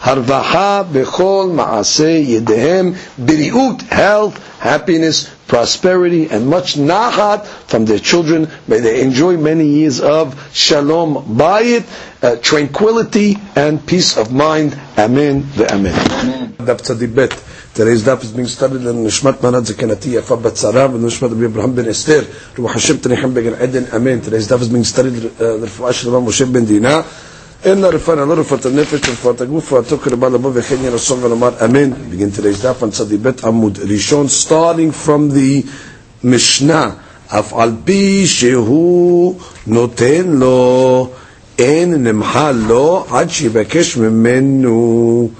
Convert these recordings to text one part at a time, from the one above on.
Harvaha, Bechol, Maaseh, Yedehem, Biriut, health, happiness, prosperity, and much nahat from their children. May they enjoy many years of shalom bayit, uh, tranquility, and peace of mind. Amen. Amen. Daf Tzadibet. Today's daf is being studied in Manad Zakanati Yafa Batzara and Nishmat Abi Abraham ben Esther. Ruach Hashem Tanihim Began Eden. Amen. Today's daf is being studied uh, the Refuah Shalom Moshe אין לרפואה, לא רפואת הנפש, רפואת הגוף, רפואתו קרבה לבוא וכן יהיה ולומר אמן. בגין today's דף on צדי ב' עמוד ראשון, starting from the משנה, אף על פי שהוא נותן לו, אין lo לו עד שיבקש ממנו.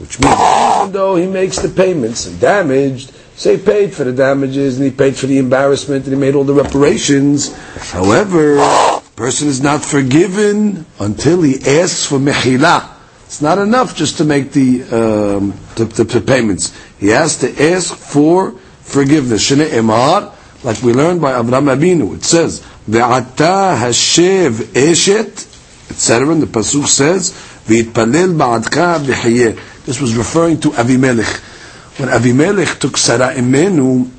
Which means, even though he makes the payments and damaged, say paid for the damages and he paid for the embarrassment and he made all the reparations, however, person is not forgiven until he asks for mechila. It's not enough just to make the, um, the, the, the, payments. He has to ask for forgiveness. Shene emar, like we learned by Abraham Abinu, it says, "Ve'ata hashev eshet," etc. And the pasuk says, "Ve'itpalel ba'adka b'chiyeh." This was referring to Avimelech. When Avimelech took Sarah Imenu,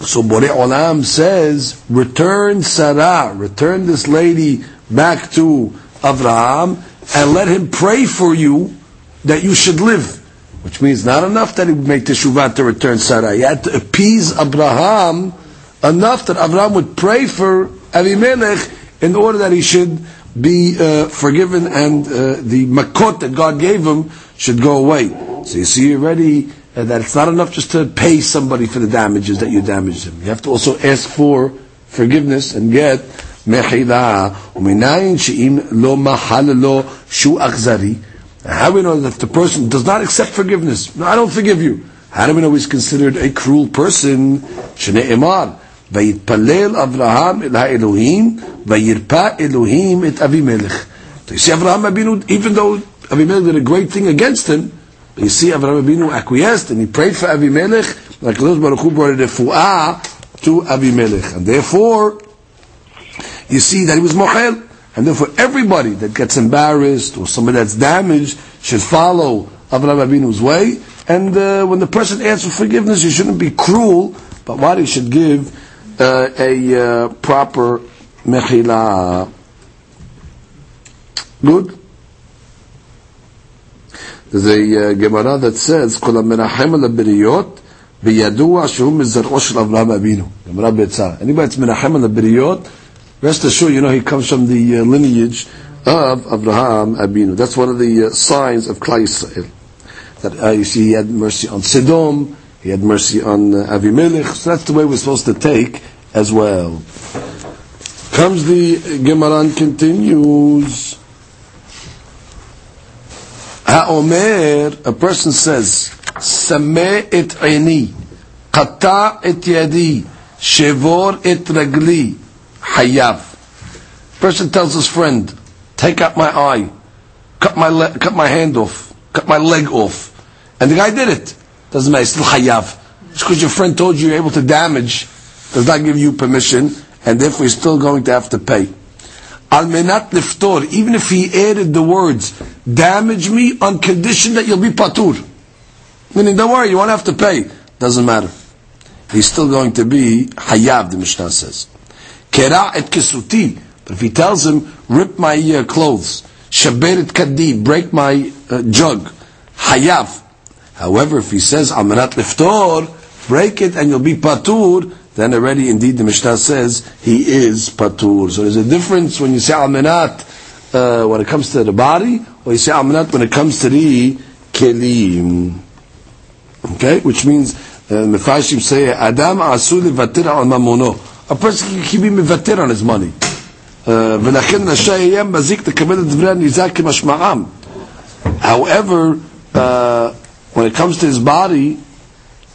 so Borei Olam says, return Sarah, return this lady back to Avraham, and let him pray for you that you should live. Which means not enough that he would make teshuvah to return Sarah. He had to appease Abraham enough that Abraham would pray for Avimelech in order that he should be uh, forgiven and uh, the makot that God gave him should go away. So you see already and that it's not enough just to pay somebody for the damages that you damaged them. You have to also ask for forgiveness and get mechila. How do we know that the person does not accept forgiveness? No, I don't forgive you. How do we know he's considered a cruel person? ויתפלל אברהם אל האלוהים, וירפא אלוהים את אבימלך. So you see, even though Abimelech did a great thing against him, you see Avraham Abinu acquiesced and he prayed for Avimelech, like Kadosh Baruch Hu brought a refuah to Avimelech. And therefore, you see that he was mochel. And therefore everybody that gets embarrassed or somebody that's damaged should follow Avraham Abinu's way. And uh, when the person asks for forgiveness, you shouldn't be cruel, but what he should give uh, a uh, proper mechila. Good? A uh, Gemara that says, "Kol menachem al beriyot biyadua shehu mizar'o shel Avraham Avinu." Gemara Betzah. Anybody that's menachem al beriyot, rest assured, you know he comes from the uh, lineage of Avraham Abinu. That's one of the uh, signs of Klal Yisrael. That uh, you see, he had mercy on Sedom, he had mercy on uh, Avimelech. So that's the way we're supposed to take as well. Comes the Gemara and continues. Ha'omer, a person says, Sameh et aini, Qata et yadi, Shevor et ragli, Hayav. Person tells his friend, take out my eye, cut my le- cut my hand off, cut my leg off. And the guy did it. Doesn't matter, still Hayav. Just because your friend told you you're able to damage, does not give you permission, and therefore you're still going to have to pay. Al menat liftor, even if he added the words, damage me on condition that you'll be patur. Meaning, don't worry, you won't have to pay. Doesn't matter. He's still going to be hayav, the Mishnah says. Kera et kesuti. But if he tells him, rip my uh, clothes, shaber et kadi, break my uh, jug, hayav. However, if he says, al menat liftor, break it and you'll be patur, then already indeed the Mishnah says he is patur. So there's a difference when you say almenat uh, when it comes to the body, or you say almenat when it comes to the kelim. Okay, which means mefashim uh, say adam asu levatir al mamono. A person can be mevatir on his money. ולכן רשאי יהיה מזיק לקבל את דברי הניזק כמשמעם. However, uh, when it comes to his body,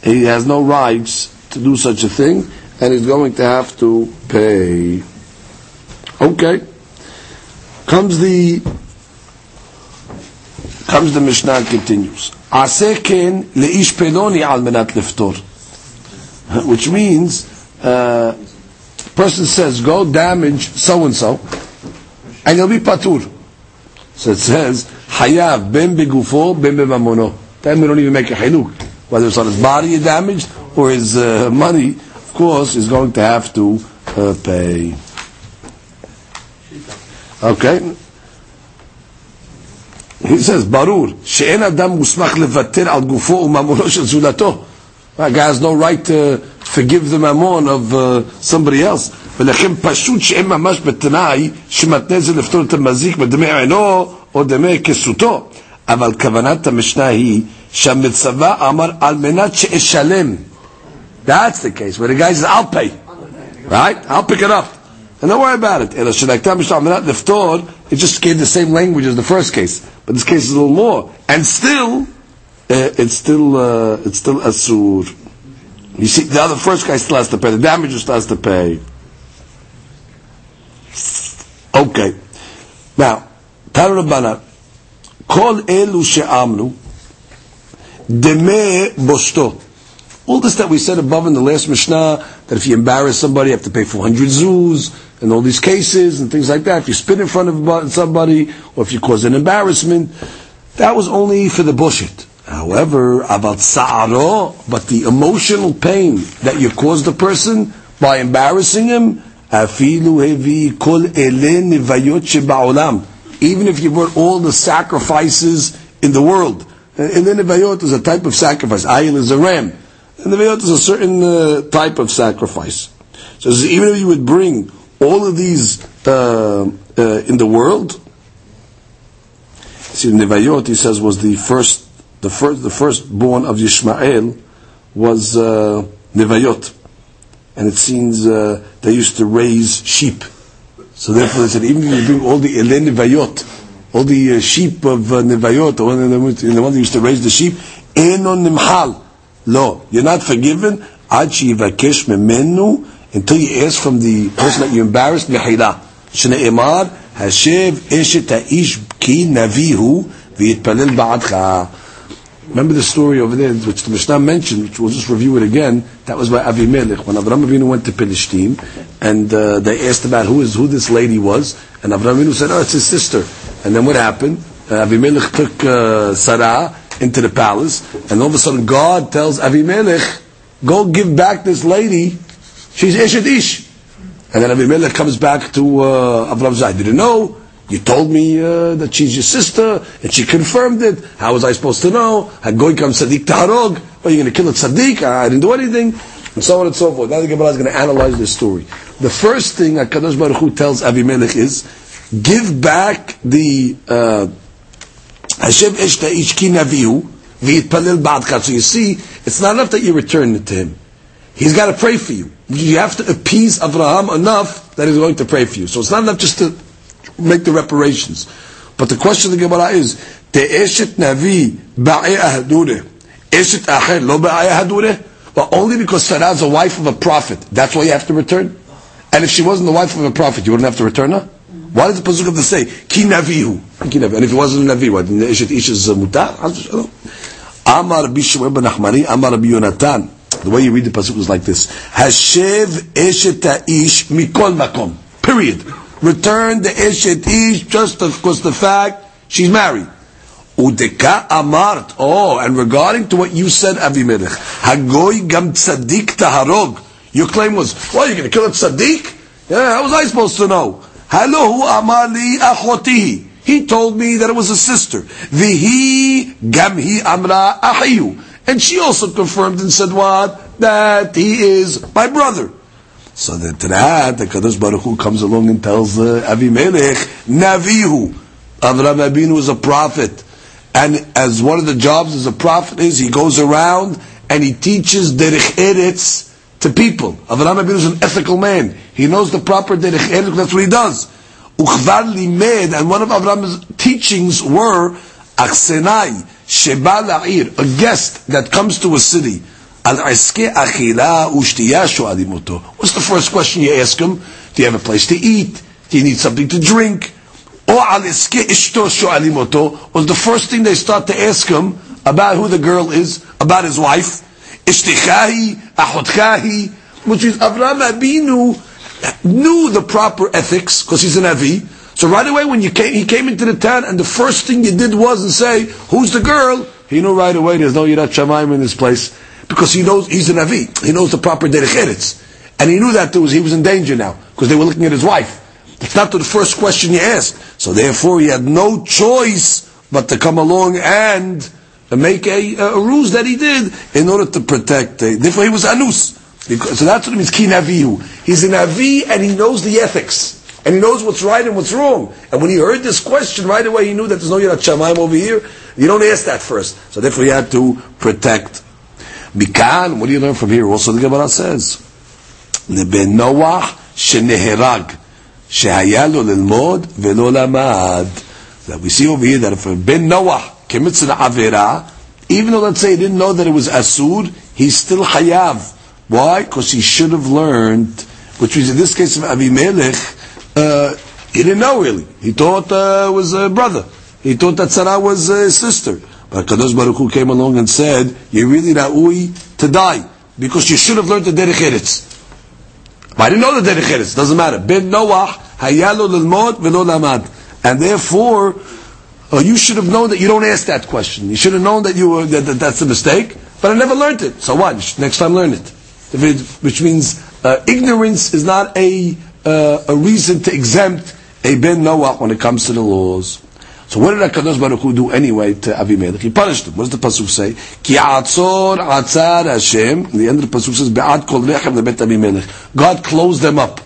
he has no rights to do such a thing, and he's going to have to pay. Okay. Comes the comes the Mishnah and continues. Aseken leish peloni al menat liftor. Which means, uh, person says, go damage so and so, and you'll be patur. So it says, hayav ben begufo ben bemamono. Then we don't even make a hiluk. Whether it's on his body damaged or his uh, money, of course, is going to have to uh, pay. Okay. He says, ברור, שאין אדם מוסמך לוותר על גופו וממונו של זולתו. A guy has no right to forgive the mammon of uh, somebody else. ולכן פשוט שאין ממש בתנאי שמתנה זה לפתור את המזיק בדמי עינו או דמי כסותו. אבל כוונת המשנה היא שהמצווה אמר על מנת שאשלם. That's the case where the guy says, "I'll pay," right? I'll pick it up, and don't worry about it. And. It just gave the same language as the first case, but this case is a little more, and still, eh, it's still uh, it's still asur. You see, the other first guy still has to pay. The damage still has to pay. Okay, now Taro Rabbanan, kol elu she'amnu, deme bostot. All this that we said above in the last Mishnah, that if you embarrass somebody, you have to pay 400 zuz, and all these cases and things like that. If you spit in front of somebody, or if you cause an embarrassment, that was only for the boshet. However, about sa'aro, but the emotional pain that you caused the person by embarrassing him, even if you brought all the sacrifices in the world. In the Nevayot is a type of sacrifice. Ayil is a ram. In the Nevayot is a certain uh, type of sacrifice. So even if you would bring all of these uh, uh, in the world, see, Nevayot, he says, was the first, the first, the firstborn of Yishmael was uh, Nevayot and it seems uh, they used to raise sheep. So therefore they said, even if you bring all the Ele Nevayot, all the uh, sheep of uh, Nevayot, the one that used to raise the sheep, Enon Nimhal. No, you're not forgiven. Until you ask from the person that you embarrassed, Mehila. Shne'emar, Hashev Eshet Ha'ish Ki Navihu, V'yitpalel Ba'adcha. Remember the story over there, which the Mishnah mentioned, which we'll just review it again. That was by Avimelech when Avram Avinu went to Palestine, and uh, they asked about who is who this lady was, and Avram Avinu said, "Oh, it's his sister." And then what happened? Uh, Avimelech took uh, Sarah into the palace, and all of a sudden God tells Avimelech, "Go give back this lady. She's Eshet Ish." And then Avimelech comes back to uh, Avram Zai. Didn't know. You told me uh, that she's your sister, and she confirmed it. How was I supposed to know? Had Goy come Sadiq Taharog? Are you going to kill a Sadiq? I didn't do anything. And so on and so forth. Now the Gemara is going to analyze this story. The first thing HaKadosh Baruch Hu tells Avimelech is, give back the uh, Hashem Eshta Ishki. So you see, it's not enough that you return it to him. He's got to pray for you. You have to appease Abraham enough that he's going to pray for you. So it's not enough just to make the reparations. But the question of the Gemara is, Te'eshet Navi ba'e ahadure, eshet acher lo ba'e ahadure? Well, only because Sarah is a wife of a prophet, that's why you have to return? And if she wasn't the wife of a prophet, you wouldn't have to return her? Why does the Pasuk have to say, Ki Navihu? And if it wasn't a Navi, what, the Eshet Ish is uh, mutar? Amar Shmuel ben Achmari, Amar Yonatan. The way you read the Pasuk is like this. Hashev Eshet Ish mikol makom. Period return the Eshet Ish just because the fact she's married. Udeka amart. Oh, and regarding to what you said, Avimelech, Hagoy gam tzaddik taharog. Your claim was, well, you're going to kill a tzaddik? Yeah, how was I supposed to know? Halohu amali. He told me that it was a sister. Vihi gamhi amra ahiyu. And she also confirmed and said what? That he is my brother. So that to that, the Kadosh Baruch Hu comes along and tells uh, Avimelech, Navihu. Avram Abinu is a prophet. And as one of the jobs as a prophet is, he goes around and he teaches Derech Eretz to people. Avraham Avinu is an ethical man. He knows the proper derech That's what he does. Uchvar limed, and one of Avraham's teachings were achsenai sheba la'ir, a guest that comes to a city. Al aske achila ushtiyashu adimoto. What's the first question you ask him? Do you have a place to eat? Do you need something to drink? Or al eske ishto shu'alimoto was the first thing they start to ask him about who the girl is, about his wife. Ishtichahi, Ahotchahi, which is Avram Abinu knew the proper ethics because he's a Navi. So right away when you came, he came into the town and the first thing you did was to say, who's the girl? He knew right away there's no Yirat Shamaim in this place because he knows he's a Navi. He knows the proper Derech Eretz. And he knew that was, he was in danger now because they were looking at his wife. It's not the first question you asked. So therefore he had no choice but to come along and make a, a, ruse that he did in order to protect. Uh, therefore, he was anus. Because, so that's what it means, ki navihu. He's a navi and he knows the ethics. And he knows what's right and what's wrong. And when he heard this question, right away he knew that there's no Yirat Shamayim over here. You don't ask that first. So therefore he had to protect. Mikan, what do you learn from here? Also the Gemara says, לבן נוח שנהרג, שהיה לו ללמוד ולא That we see over here that if Ben Noah commits an Avera, even though let's say he didn't know that it was Asur, he's still Hayav. Why? Because he should have learned, which means in this case of Avimelech, uh, he didn't know really. He thought uh, it was a brother. He thought that Sarah was a sister. But Kadosh Baruch Hu came along and said, you're really ra'ui to die. Because you should have learned the Derech Eretz. I didn't know the Derech Eretz. Doesn't matter. Ben Noach, hayalo lilmod velo lamad. And therefore, uh, you should have known that you don't ask that question. You should have known that you were, that, that that's a mistake. But I never learned it. So what? Next time learn it. Which means uh, ignorance is not a uh, a reason to exempt a ben Noah when it comes to the laws. So what did HaKadosh Baruch Hu do anyway to Avimelech? He punished him. What does the Pasuk say? Ki atzor atzar Hashem. The end of the Pasuk says, Be'ad kol lebet Avimelech. God closed them up.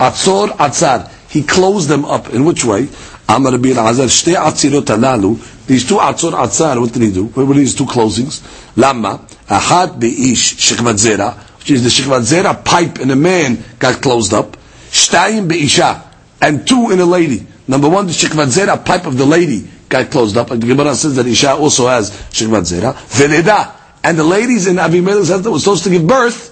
Atzor atzar. He closed them up. In which way? Amar Rabbi Azar, shte atzirot alalu. These two atzor atzar, what did he do? What were these two closings? Lama, ahad be'ish shekvat zera, which is the shekvat zera pipe in a man got closed up. Shtayim be'isha, and two in a lady. Number one, the shikvat zera, pipe of the lady, got closed up. And the Gemara says that Isha also has shikvat zera. Veleda, and the ladies in Abimelech's house that were supposed to give birth,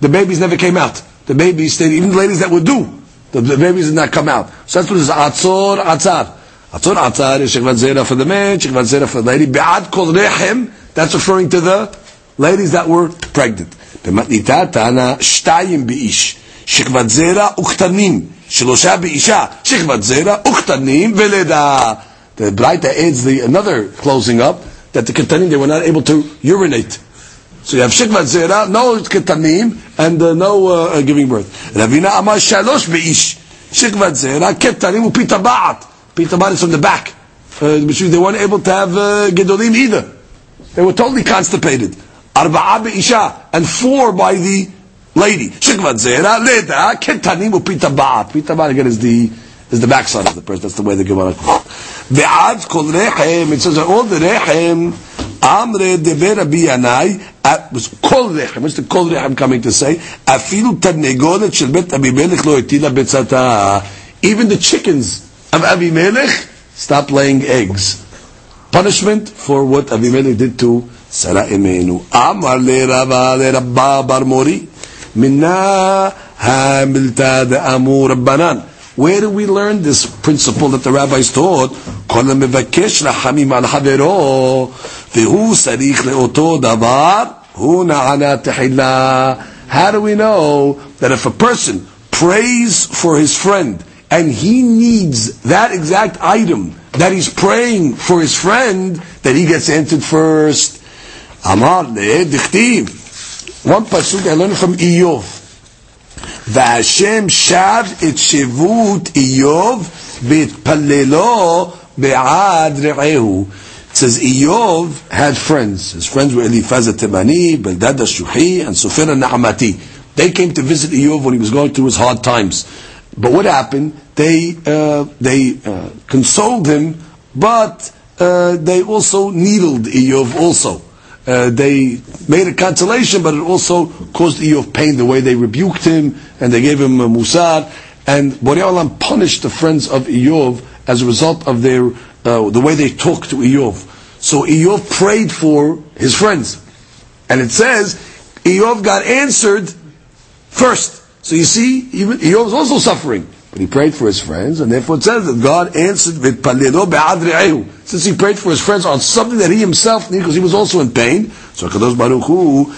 the babies never came out. The babies stayed, even the ladies that would do, the, the babies did not come out. So that's what it is, atzor, atzar. Atzor, atzar is shikvat zera for the man, shikvat zera for the lady. Be'ad kol rechem, that's referring to the ladies that were pregnant. במתניתה טענה שתיים באיש. שכבת זרע וקטנים, שלושה באישה, שכבת זרע וקטנים ולידה. The Braita adds the, another closing up, that the ketanim, they were not able to urinate. So you have shikvat zera, no ketanim, and uh, no uh, giving birth. Ravina amar shalosh beish. Shikvat zera, ketanim upita ba'at. Pita ba'at is from the back. Uh, which means they weren't able to have uh, gedolim either. They were totally constipated. Arba'a be'isha, and four by the lady. Shikvat zera, leda, ketanim upita ba'at. Pita ba'at again is the, is the backside of the person. That's the way the Gemara calls it. Ve'ad kol rechem, it says all the rechem, amre dever Rabbi Yanai, was kol rechem. What's the kol rechem coming to say? Afilu shel bet Abimelech lo etila betzata. Even the chickens of Abimelech stop laying eggs. Punishment for what Abimelech did to Sarah Imenu. Amar le Rabba le Rabba bar Mori. Minna hamilta de amur banan. Where do we learn this principle that the rabbis taught? כל המבקש רחמים על חברו, והוא צריך לאותו דבר, הוא נענה תחילה. How do we know that if a person prays for his friend and he needs that exact item that he's praying for his friend, that he gets answered first? Amar le dichtiv. One pasuk I learned from Iyov. והשם שב את שבות איוב והתפללו בעד רעהו. It says Iyov had friends. His friends were Eliphaz Temani, Beldad Shuhi, and Sofer Na'amati. They came to visit Iyov when he was going through his hard times. But what happened? They uh, they uh, consoled him, but uh, they also needled Iyov also. Uh, they made a consolation, but it also caused Eov pain the way they rebuked him and they gave him a musar. And Borei Olam punished the friends of Eov as a result of their uh, the way they talked to Eov. So Eov prayed for his friends. And it says, Eov got answered first. So you see, even Eov was also suffering. But he prayed for his friends, and therefore it says that God answered with Since he prayed for his friends on something that he himself needed, because he was also in pain, so Kadosh Baruch Hu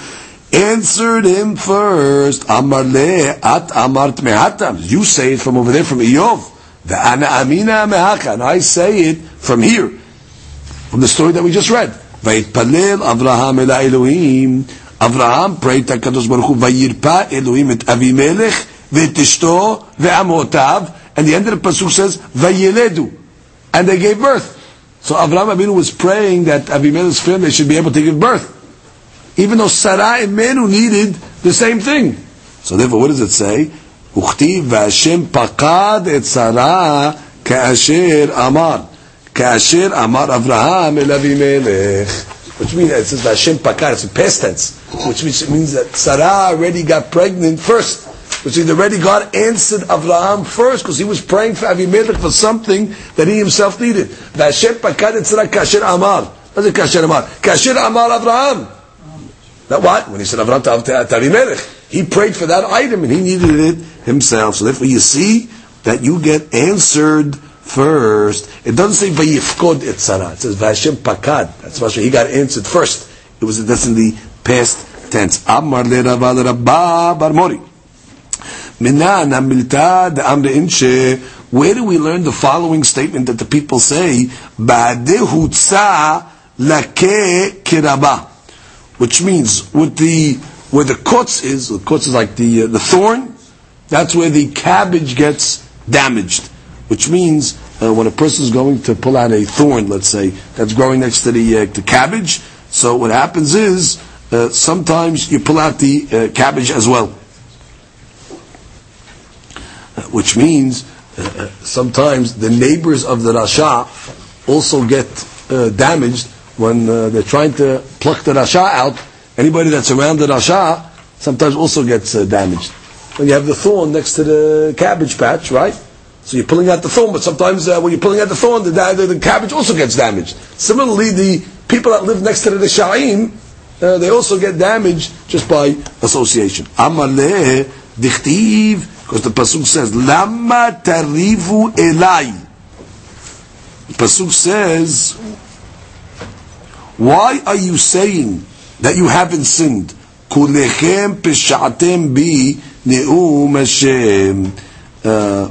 answered him first. Amar at amart mehatam. You say it from over there, from Eov. The amina mehaka. And I say it from here, from the story that we just read. Vayitpalel Avraham el Elohim. Avraham prayed to Kadosh Baruch Hu, Vayirpa Elohim et Avimelech V'tishto ve'amotav. And the end of the pasuk says, Vayeledu. And they gave birth. So Avraham Avinu was praying that Avimelech's family should be able to give birth. Even though Sarah Imenu needed the same thing. So therefore, what does it say? Uchtiv והשם pakad et Sarah כאשר amar כאשר amar Avraham אל אבימלך. Which means, it says, והשם פקד, it's a past tense. Which means that Sarah already got pregnant first. Which means already God answered Abraham first because he was praying for Avimelech for something that he himself needed. Kasher amar. What is kasher amar? Kasher amar Abraham. That what? When he said Abraham to, Avimelech, he prayed for that item and he needed it himself. So therefore you see that you get answered first. It doesn't say vayifkod etzara. It says Vashem pakad. That's why he got answered first. It was that's in the past tense. Amar le Rabba Rabba Bar Mori. Where do we learn the following statement that the people say? Which means, with the, where the kutz is, the kutz is like the, uh, the thorn, that's where the cabbage gets damaged. Which means, uh, when a person is going to pull out a thorn, let's say, that's growing next to the, uh, the cabbage, so what happens is, uh, sometimes you pull out the uh, cabbage as well which means uh, uh, sometimes the neighbors of the Rasha also get uh, damaged when uh, they're trying to pluck the Rasha out. Anybody that's around the Rasha sometimes also gets uh, damaged. When you have the thorn next to the cabbage patch, right? So you're pulling out the thorn, but sometimes uh, when you're pulling out the thorn, the, the, the, cabbage also gets damaged. Similarly, the people that live next to the Rashaim, they also get damaged just by association. Amaleh dichtiv because the pasuk says, "Lama tarivu elai." The pasuk says, "Why are you saying that you haven't sinned?" Kulechem peshatem bi neum Hashem. Uh,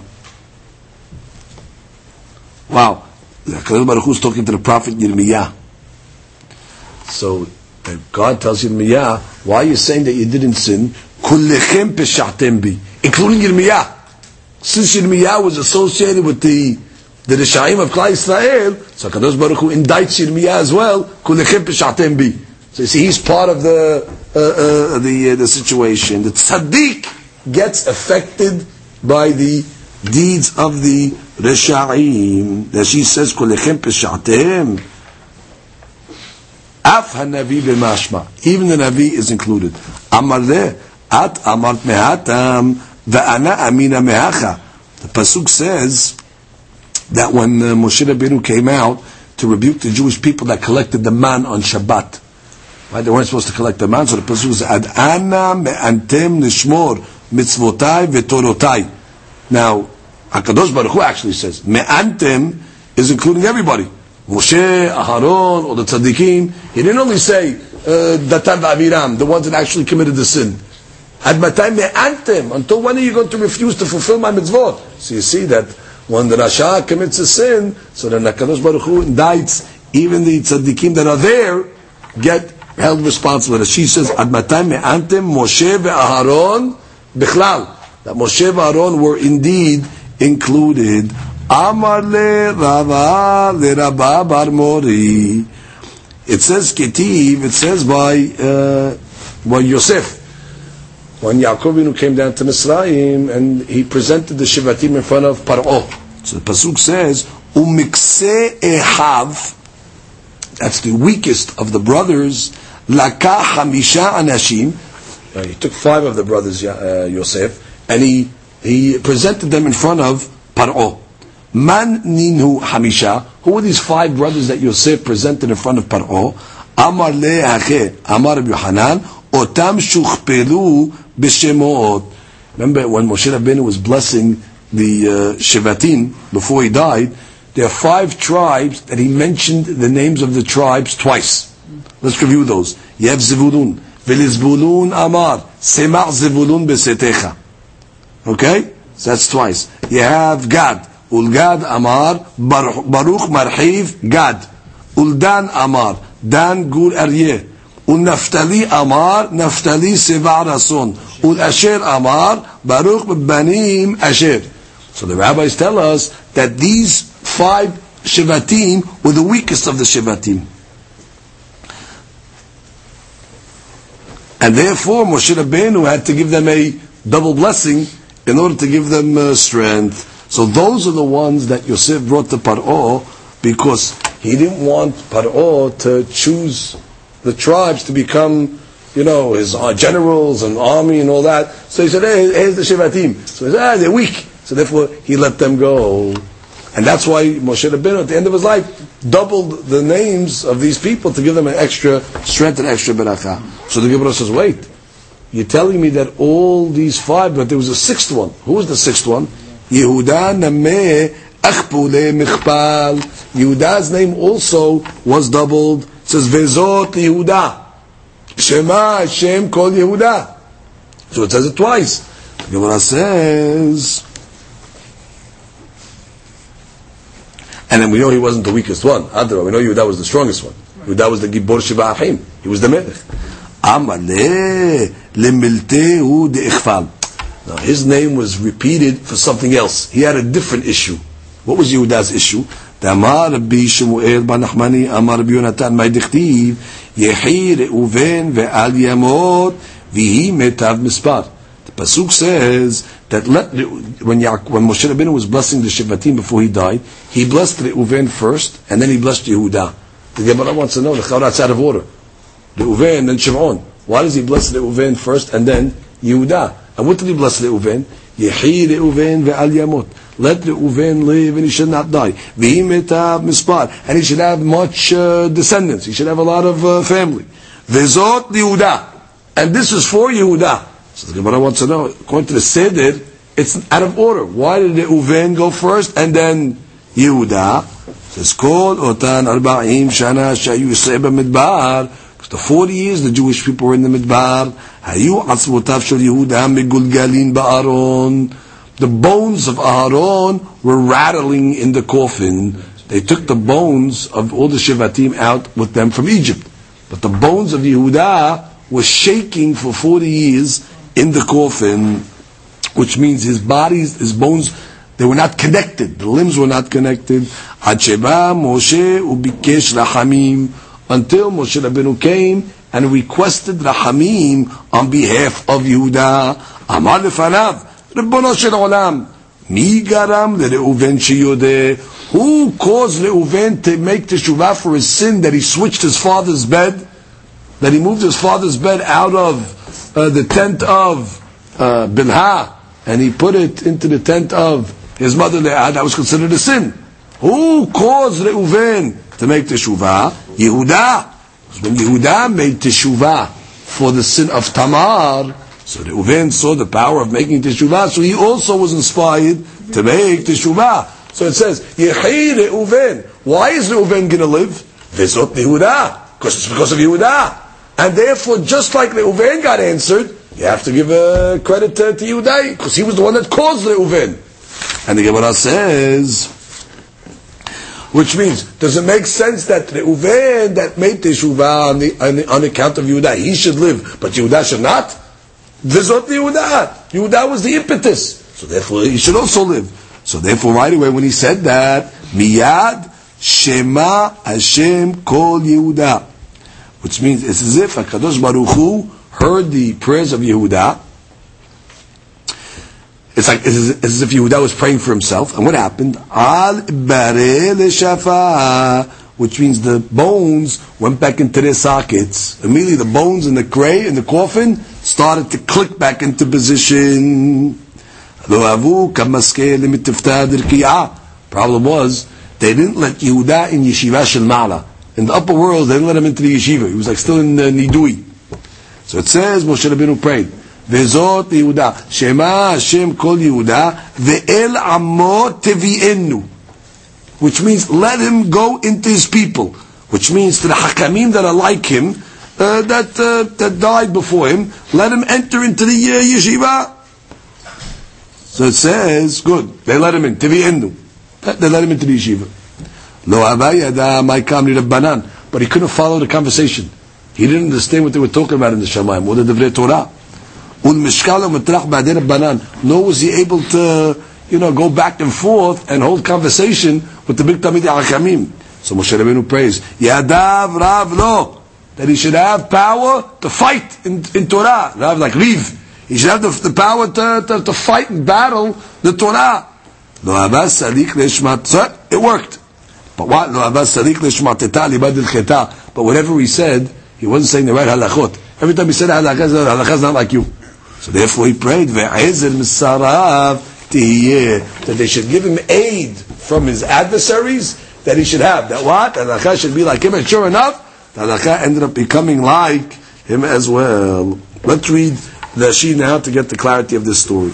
wow, Hakadosh Baruch Hu is talking to the prophet Yirmiyah. So God tells Yirmiyah, "Why are you saying that you didn't sin?" Peshatem bi including Yirmiyah. Since Yirmiyah was associated with the the Rishaim of Klai Israel, so Kadosh Baruch Hu indicts Yirmiyah as well, kulechim peshatem bi. So you see, he's part of the uh, uh, the uh, the situation. The tzaddik gets affected by the deeds of the Rishaim. That she says, kulechim peshatem. Af hanavi. Even the Navi is included. Amar at amart mehatam Va'ana amina mehacha. The pasuk says that when uh, Moshe Rabbeinu came out to rebuke the Jewish people that collected the man on Shabbat, right? They weren't supposed to collect the man, so the pasuk says, "Ad ana me'antem nishmor mitzvotai v'torotai." Now, Hakadosh Baruch Hu actually says me'antem is including everybody. Moshe, Aharon, or the tzaddikim. He didn't only say uh, Datan v'Aviram, the ones that actually committed the sin. Until when are you going to refuse to fulfill my mitzvot? So you see that when the Rasha commits a sin, so then Hakadosh Baruch Hu indicts even the tzaddikim that are there get held responsible. She says, Ad matai me'antem Moshe ve'Aharon bichlal. That Moshe ve'Aharon were indeed included. Amar le Rava le Rabba bar Mori. It says Ketiv, it says by, uh, by Yosef when Yaakov came down to Mitzrayim and he presented the Shivatim in front of Paro. So the Pasuk says, Umikse Ehav, that's the weakest of the brothers, Laka Hamisha Anashim, uh, he took five of the brothers, uh, Yosef, and he, he presented them in front of Paro. Man ninhu hamisha. Who were these five brothers that Yosef presented in front of Paro? Amar le hache, Amar Yohanan, otam shuchpelu b'shemot. Remember when Moshe Rabbeinu was blessing the uh, Shevatim before he died, there are five tribes that he mentioned the names of the tribes twice. Let's review those. Have Zevulun. Velizbulun Amar. Semach Zevulun besetecha. Okay? So that's twice. You have Gad. Ulgad Amar. Baruch Marhiv Gad. Uldan Amar. Dan Gur Aryeh. ונפתלי אמר, נפתלי שבע רצון. ולאשר אמר, ברוך בבנים אשר. So the rabbis tell us that these five Shivatim were the weakest of the Shivatim. And therefore Moshe Rabbeinu had to give them a double blessing in order to give them uh, strength. So those are the ones that Yosef brought to Paro because he didn't want Paro to choose the tribes to become, you know, his uh, generals and army and all that. So he said, hey, here's the Shivatim. So he said, ah, they're weak. So therefore, he let them go. And that's why Moshe Rabbeinu, at the end of his life, doubled the names of these people to give them an extra strength and extra beracha. So the Gemara says, wait, you're telling me that all these five, but there was a sixth one. Who was the sixth one? Yehuda Nameh Achpule Michpal. Yehuda's name also was doubled It says Vezot Yehuda. Shema Hashem called Yehuda. So it says it twice. The Gemara says, and then we know he wasn't the weakest one. Adra, we know Yehuda was the strongest one. Yehuda was the Gibor Shiva. He was the Melech. Amale lemiltehu de now his name was repeated for something else. He had a different issue. What was Yehuda's issue? דאמר רבי שמואל בן נחמני, אמר רבי יונתן, מה דכתיב? יחי ראובן ואל ימות, ויהי מיטב The Pasuk says that let, when, ya- when Moshe Rabbeinu was blessing the Shevatim before he died, he blessed Reuven first, and then he blessed Yehuda. The Gemara wants to know, the Chaurat's out of order. Reuven and Shimon. Why does he bless Reuven first and then Yehuda? And what did he bless Reuven? Yehi Reuven ve'al yamot. Let Reuven live and he should not die. V'imetav mispar. And he should have much uh, descendants. He should have a lot of uh, family. Vezot Yehuda. And this is for Yehuda. So the Gemara wants to know, according to the Seder, it's out of order. Why did Reuven go first and then Yehuda? says, Kol otan arba'im shana shayu yisrael b'midbar. The 40 years the Jewish people were in the Midbar. The bones of Aharon were rattling in the coffin. They took the bones of all the Shivatim out with them from Egypt. But the bones of Yehuda were shaking for 40 years in the coffin, which means his bodies, his bones, they were not connected. The limbs were not connected. Moshe until Moshe Rabbeinu came and requested Rahamim on behalf of Yehuda. Amar lefanav, Rabbono shel olam, mi garam leReuven sheyodeh, who caused Reuven to make teshuvah for his sin that he switched his father's bed, that he moved his father's bed out of uh, the tent of uh, Bilha, and he put it into the tent of his mother Leah, that was considered a sin. Who caused Reuven to make teshuvah? Yehuda. When Yehuda made teshuvah for the sin of Tamar, so Reuven saw the power of making teshuvah, so he also was inspired to make teshuvah. So it says, Yehi Reuven. Why is Reuven going to live? Vizot Yehuda. Because it's because of Yehuda. And therefore, just like Reuven got answered, you have to give uh, credit to, to Yehuda, because he was the one that caused Reuven. And the Gemara says, which means, does it make sense that Reuven that made teshuvah on, the, on, the, on account of Yehuda, he should live, but Yehuda should not? Vezot Yehuda. Yehuda was the impetus. So therefore, he should also live. So therefore, right away, when he said that, miyad shema Hashem kol Yehuda, which means it's as if Hakadosh Baruch Hu heard the prayers of Yehuda. It's like it's as if Yehuda was praying for himself. And what happened? Al which means the bones went back into their sockets. Immediately the bones in the cray, in the coffin, started to click back into position. Problem was, they didn't let Yehuda in Yeshiva Shel Mala. In the upper world, they didn't let him into the yeshiva. He was like still in uh, Nidui. So it says, Moshe Rabbeinu prayed, וזאת יהודה, שמע השם כל יהודה, ואל עמו תביאנו. Which means, let him go into his people. Which means to the hakamim that are like him, uh, that, uh, that died before him, let him enter into the uh, yeshiva. So it says, good, they let him in, תביאנו. They let him into the yeshiva. Lo avayada my kamri Rabbanan. But he couldn't follow the conversation. He didn't understand what they were talking about in the Shamayim, or the Devrei Torah. Nor was he able to, you know, go back and forth and hold conversation with the big Tamid Hakamim. So Moshe Rabbeinu prays, Yadav Rav Lo, that he should have power to fight in, in Torah. Rav like Riv. He should have the, the power to, to, to fight and battle the Torah. No avas alik lishmat. It worked. But what? But whatever he said, he wasn't saying the right halachot. Every time he said halachah, halachah is not like you. So therefore he prayed, that they should give him aid from his adversaries that he should have. That what? Halachah should be like him. And sure enough, halachah ended up becoming like him as well. Let's read the Shi now to get the clarity of this story.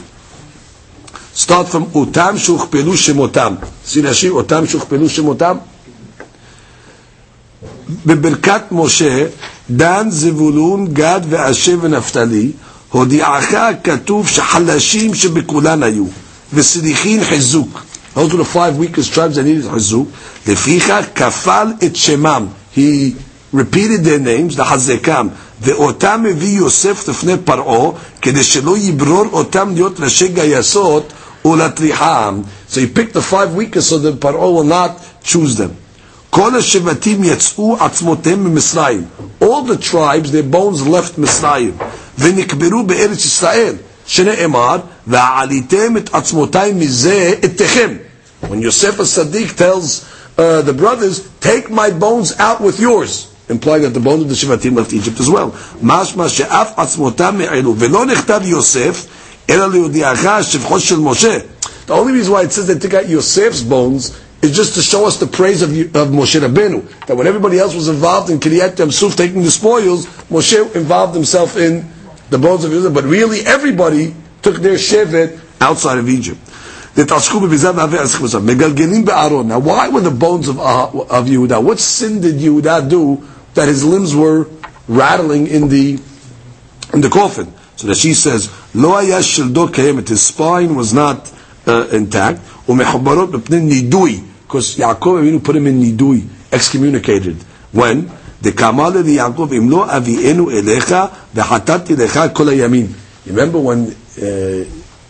Start from Utam Shuchpelu Shemotam. See Rashi, Utam Shuchpelu Shemotam? בברכת משה, דן, זבולון, גד ואשר ונפתלי, הודיעך כתוב שחלשים שבכולן היו, וסליחין חיזוק. Those were the five weakest tribes that needed חיזוק. לפיכך כפל את שמם. He repeated their names, לחזקם. ואותם הביא יוסף לפני פרעה, כדי שלא יברור אותם להיות ראשי גייסות ulatriham. So he picked the five weakest so that Paro will not choose them. All the tribes, their bones left Misraim. ונקברו בארץ ישראל, שנאמר, ועליתם את עצמותיים מזה אתכם. When Yosef Sadiq tells uh, the brothers, take my bones out with yours, implying that the bones of the Shivatim left Egypt as well. משמע שאף עצמותם מעלו, ולא נכתב יוסף, the only reason why it says they took out Yosef's bones is just to show us the praise of, of Moshe Rabbeinu. That when everybody else was involved in Kiryat Yamsuf taking the spoils, Moshe involved himself in the bones of Israel. But really, everybody took their shevet outside of Egypt. Now, why were the bones of, uh, of Yehuda? What sin did Yehuda do that his limbs were rattling in the in the coffin? So that she says, Lo his spine was not uh, intact. Because Yaakov Avinu put him in nidui, excommunicated. When? Di Yaakov im lo avienu elecha v'hatati lecha kol yamin. Remember when uh,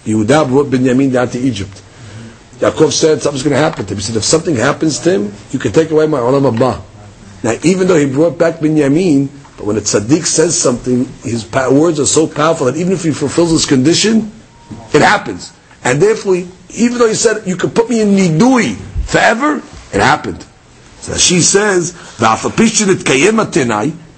Yehuda brought Binyamin down to Egypt? Yaakov said something's going to happen to him. He said, if something happens to him, you can take away my olam haba. Now, even though he brought back Binyamin, but when a tzaddik says something, his words are so powerful that even if he fulfills his condition, it happens. And therefore, even though he said, you can put me in nidui forever, it happened. So she says,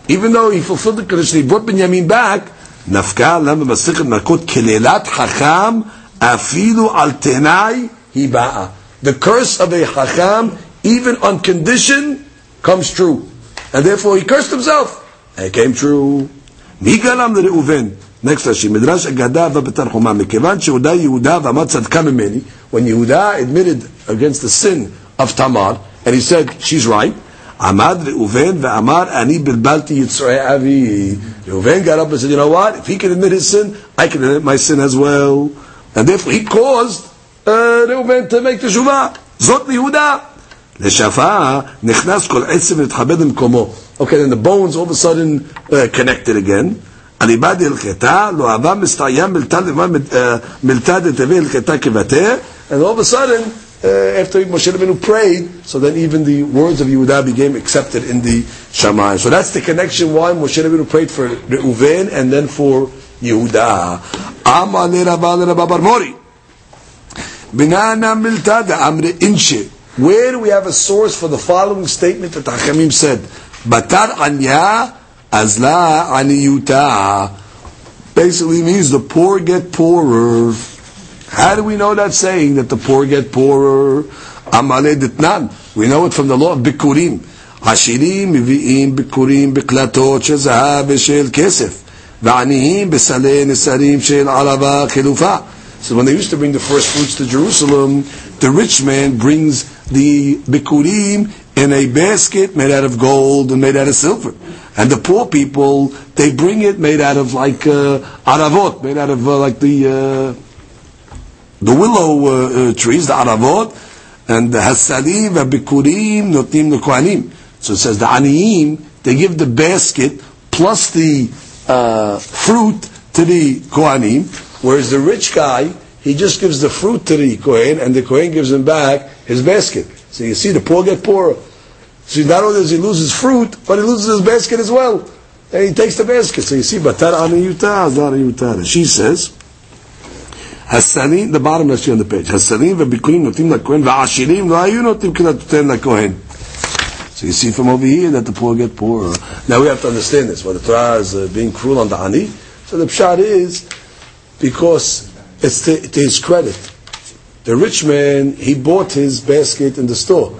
even though he fulfilled the condition, he brought Benjamin back, נפקה למה מסכת מכות כלילת חכם אפילו על תנאי היא באה. The curse of a chacham, even on condition, comes true. And therefore he cursed himself. It came true. מי גרם לראובן? Next Rashi, מדרש אגדה ובתנחומה, מכיוון שיהודה יהודה ואמר צדקה ממני, when Yehuda admitted against the sin of Tamar, and he said, she's right. Amad Reuven ve'amar ani bilbalti yitzrei avi. Reuven got up and said, you know what? If he can admit his sin, I can admit my sin as well. And therefore he caused uh, Reuven to make teshuvah. Zot lihuda. לשפעה נכנס כל עצם ונתכבד komo. Okay, then the bones all of a sudden uh, connected again. הליבה דהלכתה, לא אהבה מסתיים מלתא דתווה הלכתה כבתה, and all of a sudden uh, after Moshe Rabbeinu prayed, so then even the words of Yehuda became accepted in the Shammai. So that's the connection why Moshe Rabbeinu prayed for Reuven and then for Yehuda. Amar le Rabba Rabba Bar Mori. Binana milta de amre inche. Where do we have a source for the following statement that Hachamim said? Batar anya azla aniyuta. Basically means the poor get poorer. How do we know that saying that the poor get poorer? Amale ditnan. We know it from the law of Bikurim. עשירים מביאים ביקורים בקלטות של זהב ושל כסף, ועניים בסלי נסרים של ערבה חילופה. So when they used to bring the first fruits to Jerusalem, the rich man brings the bikurim in a basket made out of gold and made out of silver. And the poor people, they bring it made out of like uh, aravot, made out of uh, like the uh, the willow uh, uh, trees, the aravot, and the hasalim, bikurim, notim, the kohanim. So it says the aniyim, they give the basket plus the uh, fruit to the kohanim, whereas the rich guy, he just gives the fruit to the kohen, and the kohen gives him back his basket. So you see, the poor get poorer. So not only does he lose his fruit, but he loses his basket as well. And he takes the basket. So you see, batar aniyuta, aniyuta. She says, הסלים, the bottom let's see on the page, הסלים וביקורים נותנים לכהן, והעשירים לא היו נותנים כנתותיהם לכהן. So you see from over here that the poor get poorer. Now we have to understand this. When the Torah is uh, being cruel on the ani, so the pshat is because it's to, to his credit. The rich man, he bought his basket in the store.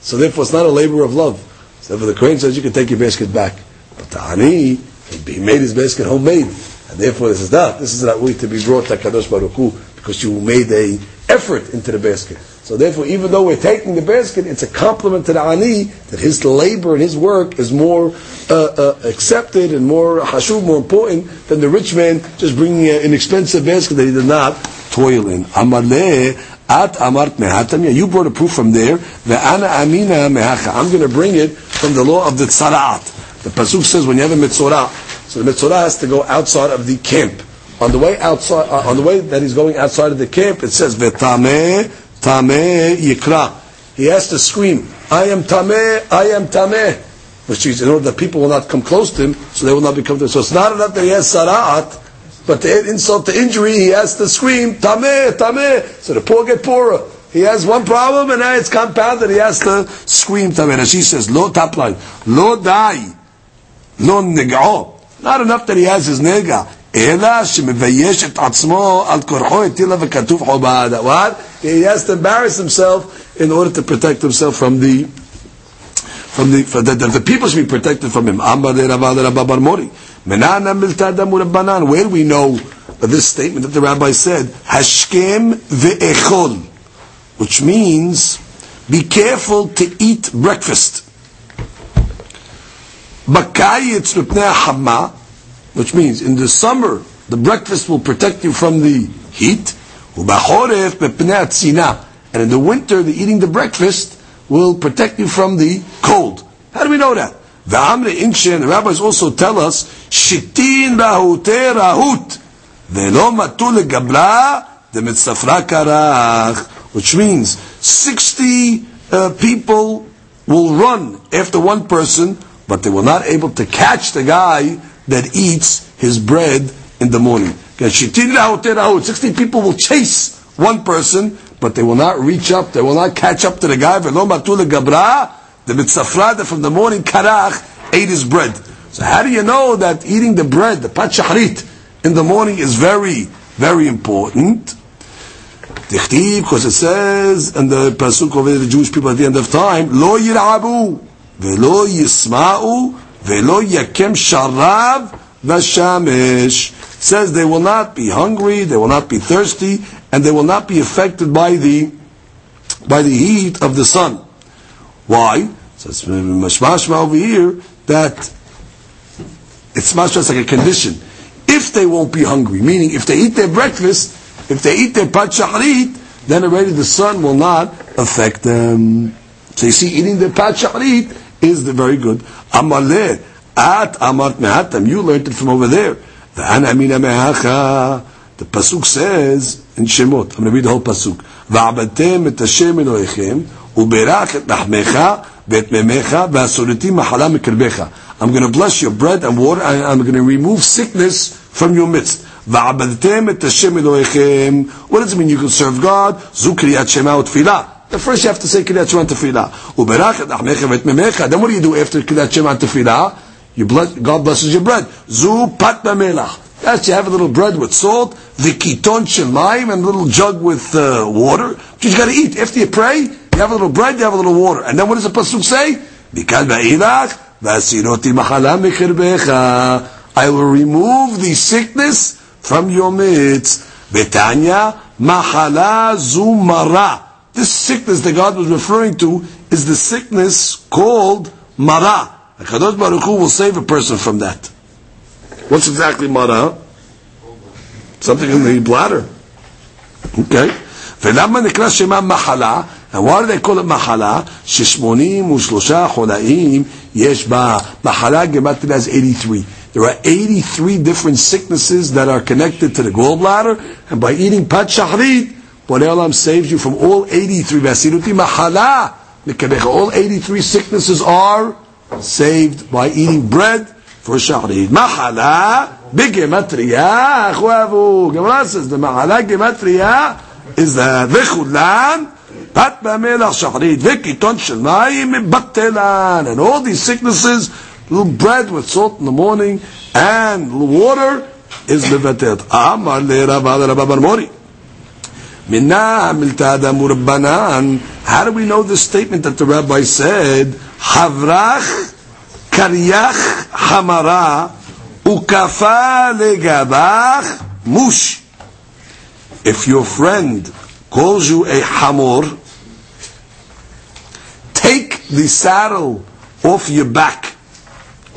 So therefore it's not a labor of love. So therefore the Kohen says you can take your basket back. But the ani, he made his basket homemade. And therefore this is not, this is not way to be brought to Kadosh Baruch Hu, because you made a effort into the basket. So therefore, even though we're taking the basket, it's a compliment to the ani that his labor and his work is more uh, uh, accepted and more hashuv, more important than the rich man just bringing an expensive basket that he did not toil in. Amaleh at amart. You brought a proof from there. The ana amina mehacha. I'm going to bring it from the law of the tzaraat. The pasuk says when you have a mitzorah, so the mitzorah has to go outside of the camp. On the way outside, uh, on the way that he's going outside of the camp, it says vetameh Tameh Yikra. He has to scream, I am Tameh, I am Tameh. Which is in order that people will not come close to him, so they will not become. So it's not enough that he has tzara'at, but to insult to injury, he has to scream, Tameh, Tameh. So the poor get poorer. He has one problem, and now it's compounded. He has to scream Tameh. And she says, Lo tapline, Lo dai, Lo neg'o. Not enough that he has his nega. אלא שמבייש את עצמו על כורחו הטילה וכתוב חובה. What? He has to embarrass himself in order to protect himself from the from the, for the, the, the people should be protected from him. Ambar de Rabba de Rabba Bar Mori. Menana miltada murabbanan. Where do we know this statement that the rabbi said? Hashkem ve'echol. Which means, be careful to eat breakfast. Hamma which means in the summer the breakfast will protect you from the heat, and in the winter the eating the breakfast will protect you from the cold. How do we know that? The rabbis also tell us, shitin rahute rahut, velo matul gabla karach, which means 60 uh, people will run after one person, but they were not able to catch the guy that eats his bread in the morning. 60 people will chase one person, but they will not reach up, they will not catch up to the guy. The mitzafrada from the morning karach ate his bread. So how do you know that eating the bread, the pat in the morning is very, very important? because it says, and the pasuk over the Jewish people at the end of time, lo yirabu, velo yisma'u, Velo yakem sharav vashamesh. Says they will not be hungry, they will not be thirsty, and they will not be affected by the by the heat of the sun. Why? Says mashmashma over here that it's much just like a condition. If they won't be hungry, meaning if they eat their breakfast, if they eat their pat then already the sun will not affect them. So you see, eating the pat is the very good. Amaleh, at amart mehatam, you learned it from over there. The anamina mehacha, the pasuk says in Shemot. I'm going to read the whole pasuk. ועבדתם את השם אלוהיכם, וברך את לחמך ואת מימיך, והסורתים מחלה מקרבך. I'm going to bless your bread and water, and I'm going to remove sickness from your midst. ועבדתם את השם אלוהיכם. What does it mean you can serve God? זו קריאת שמע ותפילה. the first you have to say Kriyat Shema Tefillah. Uberach Achmecha Vet Memecha. Then what do you do after Kriyat Shema Tefillah? You bless, God blesses your bread. Zu Pat Melach. That's you have a little bread with salt, the kiton shemaim, and a little jug with uh, water. But you got to eat after you pray. You have a little bread, you have a little water. And then what does the Pasuk say? Mikal v'asiroti mechirbecha. I will remove the sickness from your midst. Betanya, mahala zumara. This sickness that God was referring to is the sickness called mara. HaKadosh Baruch Hu will save a person from that. What's exactly mara? Something in the bladder. Okay. ולמה נקרא שמה מחלה? And why do they call it מחלה? ששמונים ושלושה חולאים יש בה. מחלה gematria is 83. There are 83 different sicknesses that are connected to the gallbladder, and by eating pat shahrid, Borei saves you from all 83. Vasiruti mahala. All 83 sicknesses are saved by eating bread for shahrid. Mahala, big gematria, chwavu. Gemara says the mahala gematria is the pat b'amelach shahrid, v'kiton shel mayim battelan. And all these sicknesses, little bread with salt in the morning and water is levatet. Amar le Rav Rabba Mori. Minna miltada murabbanan. How do we know this statement that the rabbi said? Havrach karyach hamara ukafa legabach mush. If your friend calls you a hamor, take the saddle off your back.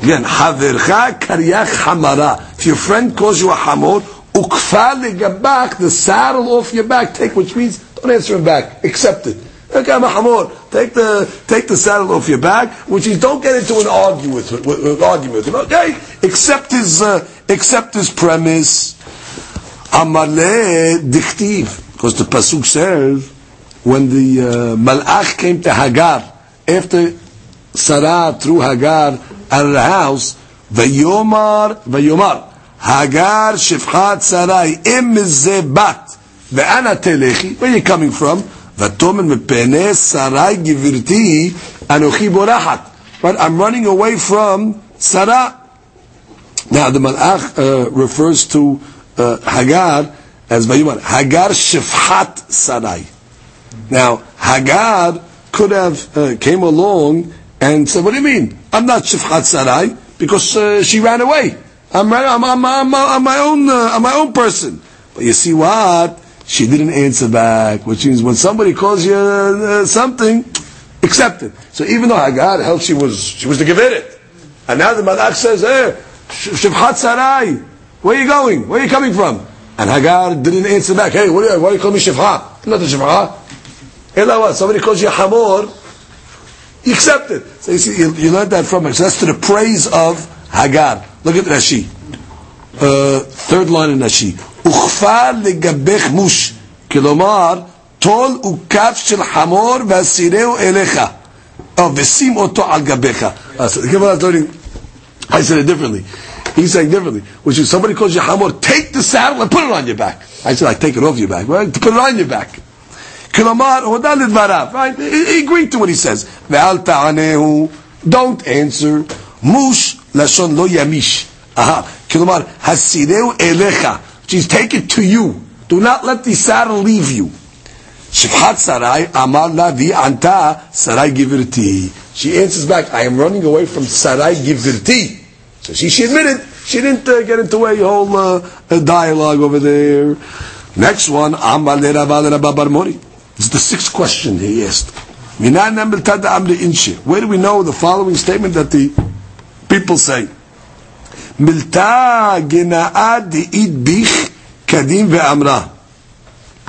Again, havercha karyach hamara. If your friend calls you a hamor, ukfa the saddle off your back, take, which means don't answer him back, accept it. Take the take the saddle off your back, which is don't get into an argue with, with, with argument with him. Okay, accept his uh, accept his premise. Amale dichtiv, because the pasuk says when the uh, malach came to Hagar after Sarah threw Hagar out of the house, vayomar vayomar Hagar Shifchat Sarai Imzebat. Ve'ana telechi. Where are you coming from? Vatomen mepene Sarai Givirti Anochi Borahat. But I'm running away from Sarai. Now the Malach uh, refers to uh, Hagar as Vayuman. Hagar Shifhat Sarai. Now Hagar could have uh, came along and said, "What do you mean? I'm not Shifchat Sarai because uh, she ran away." I'm, I'm, I'm, I'm, I'm my own uh, I'm my own person." But you see what? She didn't answer back, which means when somebody calls you uh, something, accept it. So even though Hagar held she was she was the Gevirit, and now the Malach says, "Hey, Shivchat Sarai, where are you going? Where are you coming from?" And Hagar didn't answer back. Hey, what are you, why do you call me Shivha? Not a Shivha. Ella what? Somebody calls you Hamor, you accept it. So you see, you, you learned that from her. So that's to the praise of Hagar. Look at Rashi. Uh, third line in Rashi. וכפר לגבך מוש, כלומר, טול וכף של חמור והסירהו אליך, או ושים אותו על גביך. I said it differently. He's saying differently, which is somebody calls you hamor, take the saddle and put it on your back. I said, I take it off your back, right? Put it on your back. כלומר, הודה לדבריו, right? He agreed to what he says. ואל תענהו, don't answer, מוש לשון לא ימיש. כלומר, הסירהו אליך. She's take it to you. Do not let the saddle leave you. Shifhat Sarai Amar La Vi Anta Sarai Givirti. She answers back, I am running away from Sarai Givirti. So she, she admitted, she didn't uh, get into a whole uh, dialogue over there. Next one, Amar Le Rabar Mori. This is the sixth question he asked. Where do we know the following statement that the people say? Milta gena'ad de'id bich kadim ve'amra.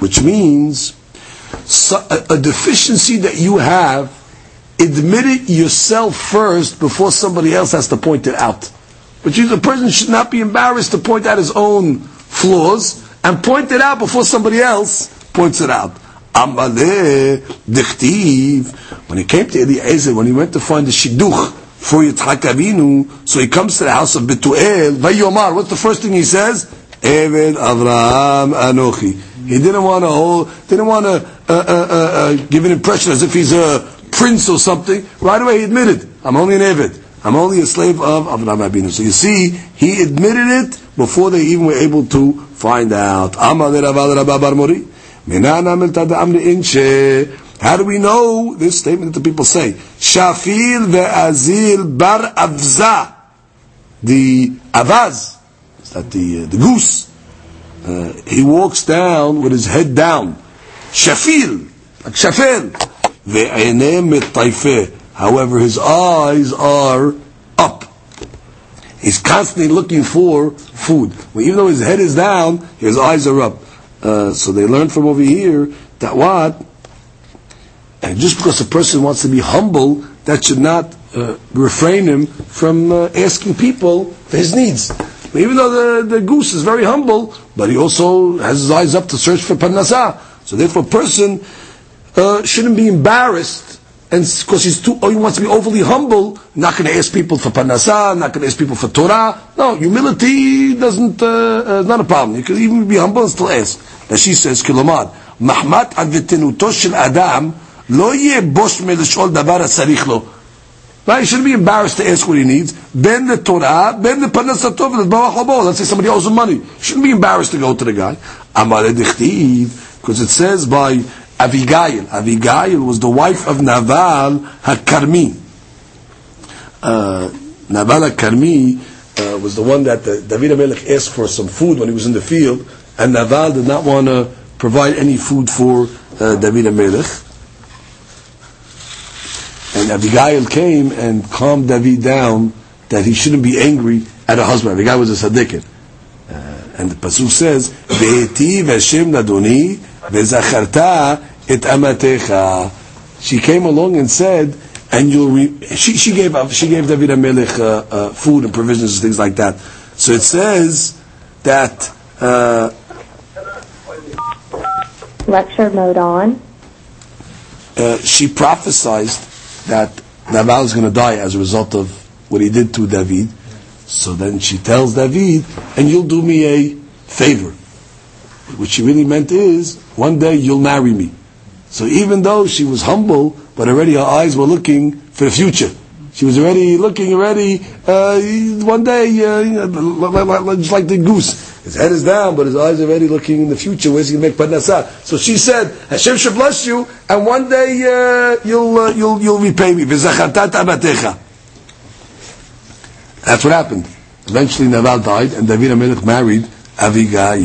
Which means a, a deficiency that you have, admit it yourself first before somebody else has to point it out. Which means a person should not be embarrassed to point out his own flaws and point it out before somebody else points it out. When he came to Eliezer, when he went to find the shidduch for Yitzhak Avinu, so he comes to the house of Betuel, Vayomar, what's the first thing he says? Eved Avraham Anochi. He didn't want to hold, didn't want to uh, uh, uh, give an impression as if he's a prince or something. Right away he admitted, I'm only an Eved. I'm only a slave of Avraham Avinu. So you see, he admitted it before they even were able to find out. How do we know this statement that the people say? Shafil ve'azil bar avza. The avaz, is that the, uh, the goose, uh, he walks down with his head down. Shafil, like shafil. Ve'enem mitayfeh. However, his eyes are up. He's constantly looking for food. Well, even though his head is down, his eyes are up. Uh, so they learn from over here that what? And just because a person wants to be humble, that should not uh, refrain him from uh, asking people for his needs. Even though the, the goose is very humble, but he also has his eyes up to search for parnasah. So therefore, a person uh, shouldn't be embarrassed, and because he's too, or he wants to be overly humble, not going to ask people for parnasah, not going to ask people for Torah. No, humility doesn't, uh, uh, not a problem. You can even be humble and still ask. Now she says, kilomad, mahmat advetinuto shel adam, לא יהיה בוש מלשאול דבר הצריך לו. Right? He shouldn't be embarrassed to ask what he needs. Ben the Torah, ben the Parnasatov, let's say somebody owes him money. Shouldn't be embarrassed to go to the guy. Amar because it says by Avigail. Avigail was the wife of Naval HaKarmi. Uh, Naval HaKarmi uh, was the one that the, David HaMelech asked for some food when he was in the field, and Naval did not want to provide any food for uh, David HaMelech. And Abigail came and calmed David down that he shouldn't be angry at her husband. Abigail was a tzaddikin. Uh, and the Pasuk says, Hashem nadoni et amatecha. She came along and said, and you'll re- she, she gave she gave David a melech uh, uh, food and provisions and things like that. So it says that uh, lecture mode on. Uh, she prophesied that Nabal is going to die as a result of what he did to David. So then she tells David, and you'll do me a favor. What she really meant is, one day you'll marry me. So even though she was humble, but already her eyes were looking for the future. She was already looking already, uh, one day, uh, just like the goose. His head is down, but his eyes are already looking in the future. Where's he going to make parnasah? So she said, Hashem should bless you, and one day uh, you'll, uh, you'll, you'll repay me. That's what happened. Eventually Naval died, and David HaMelech married Abigail.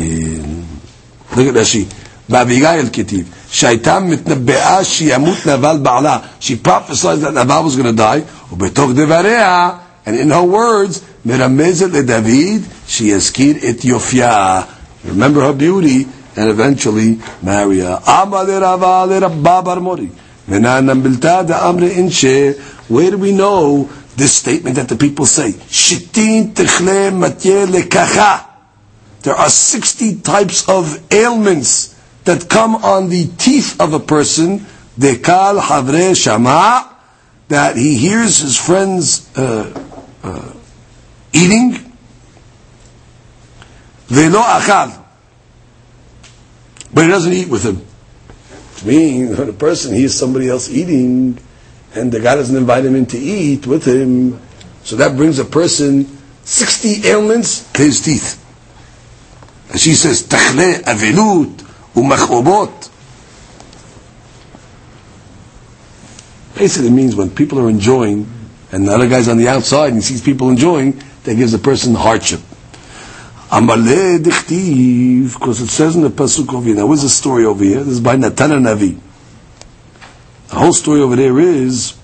Look at Rashi. באביגיל כתיב, שהייתה מתנבאה שימות נבל בעלה. She prophesied that Naval was going to die, ובתוך דבריה, and in her words, Miramezet David, she eskid Ethiopia. Remember her beauty and eventually marry her. Where do we know this statement that the people say? There are 60 types of ailments that come on the teeth of a person. Shama that he hears his friends uh, uh, eating, velo achav, but he doesn't eat with him. Which means when a person hears somebody else eating, and the guy doesn't invite him in to eat with him, so that brings a person sixty ailments to his teeth. And she says, "Tachle avelut umachobot." Basically, means when people are enjoying and the other guy's on the outside and he sees people enjoying, that gives the person hardship. Amale dichtiv, because it says in the pasuk over here. Now, where's the story over here? This is by Natan Navi. The whole story over there is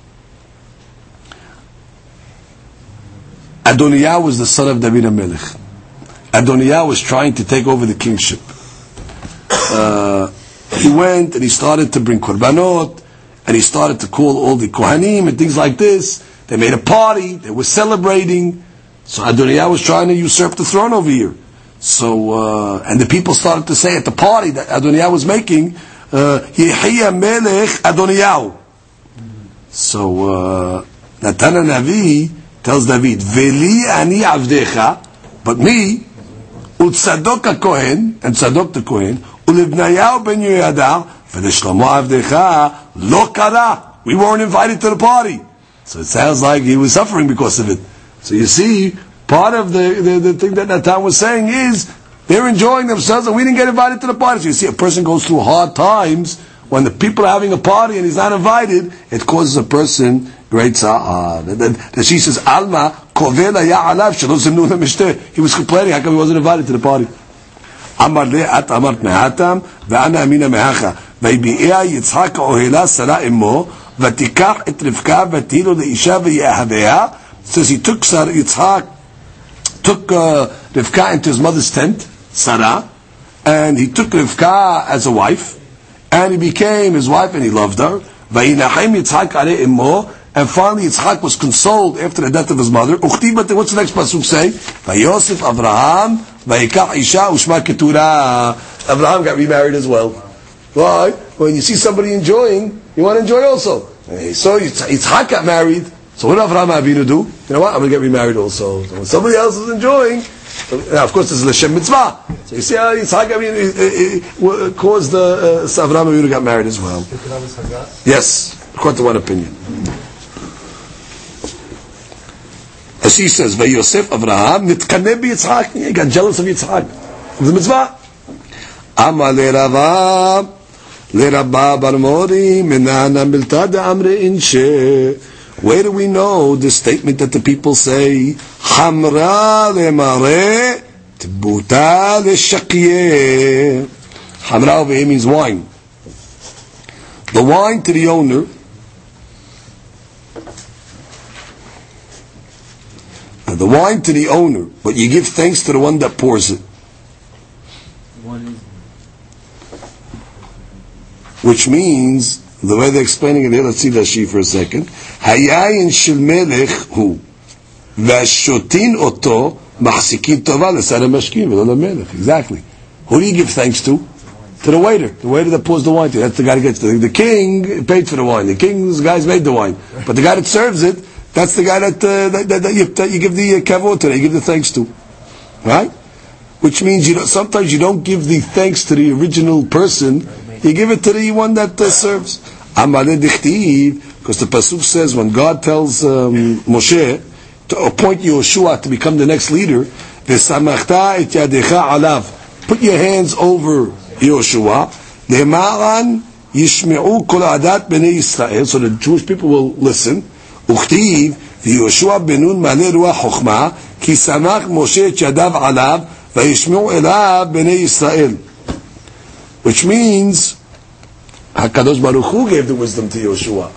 Adoniah was the son of David HaMelech. Adoniah was trying to take over the kingship. Uh, he went and he started to bring korbanot, and he started to call all the kohanim and things like this. They made a party. They were celebrating. So Adoniah was trying to usurp the throne over here. So, uh, and the people started to say at the party that Adoniah was making, uh, Yehiya Melech Adoniah. So, uh, Natan Navi tells David, Veli ani avdecha, but me, Utzadok Kohen, and Tzadok the Kohen, Ulibnayahu ben Yehoyada, V'leshlomo avdecha, lo kara. We weren't invited to the party. So it sounds like he was suffering because of it. So you see, part of the, the, the thing that Natan was saying is they're enjoying themselves and we didn't get invited to the party. So you see, a person goes through hard times when the people are having a party and he's not invited, it causes a person great sa'ah. That she says, Alma, kovela ya alav, He was complaining, how come he wasn't invited to the party? אמר לי, את אמרת מהתם, ואנה אמינה מהכה. ויביאה יצחק אוהלה שרה אמו, Vatikach. Says he took Sarah, Yitzhak took uh, Rivka into his mother's tent, Sarah, and he took Rivka as a wife, and he became his wife and he loved her. And finally, Yitzchak was consoled after the death of his mother. What's the next pasuk say? Abraham isha ushma. Avraham got remarried as well. Why? When you see somebody enjoying, you want to enjoy also. So Yitzhak got married. So what did Avraham Avinu do? You know what? I'm going to get remarried also. So when somebody else is enjoying, now, of course, this is Lashem Mitzvah. So you see how Yitzhak Avinu caused the uh, Avraham Avinu got married as well. Yes, according to one opinion. As he says, "Vayosef Avraham nitkaneh Yitzhak." He got jealous of Yitzhak of the mitzvah. Amar le Rava Mori minana milta de. Where do we know the statement that the people say, Hamra lemare tbuta leshakye? Hamra over here means wine. The wine to the owner the wine to the owner, but you give thanks to the one that pours it. Which means the way they're explaining it here, let's see Rashi for a second. Hayayin shel melech hu. והשוטין אותו מחזיקים טובה לשר המשקים ולא למלך. Exactly. Who do you give thanks to? To the waiter. The waiter that pours the wine to. That's the guy that gets the, the king paid for the wine. The king's guys made the wine. But the guy that serves it, that's the guy that, uh, that, that, that, you, that you give the uh, kavod to, you give the thanks to. Right? Which means you know, sometimes you don't give the thanks to the original person, you give it to the one that uh, serves. Because the pasuk says when God tells um, Moshe to appoint Yoshua to become the next leader, Put your hands over Yoshua. yishme'u kol adat bnei Yisrael. So the Jewish people will listen. וכתיב, ויהושע בן נון מלא רוח חוכמה, כי שמח משה את ידיו עליו, וישמעו אליו בני ישראל. which means, HaKadosh Baruch Hu gave the wisdom to Yoshua.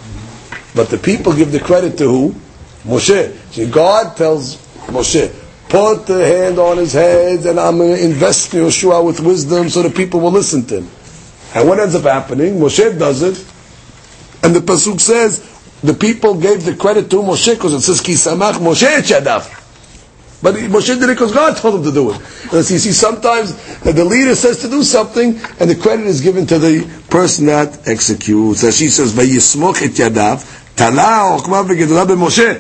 But the people give the credit to who? Moshe. See, God tells Moshe, put the hand on his head and I'm going to invest in Yoshua with wisdom so the people will listen to him. And what ends up happening? Moshe does it, and the Pasuk says, the people gave the credit to Moshe because it says, Ki samach Moshe chadav. But Moshe did it because God told him to do it. And so you see, sometimes the leader says to do something, and the credit is given to the person that executes. As she says, "Vayismoch et yadav tala okma v'gedola b'Moshe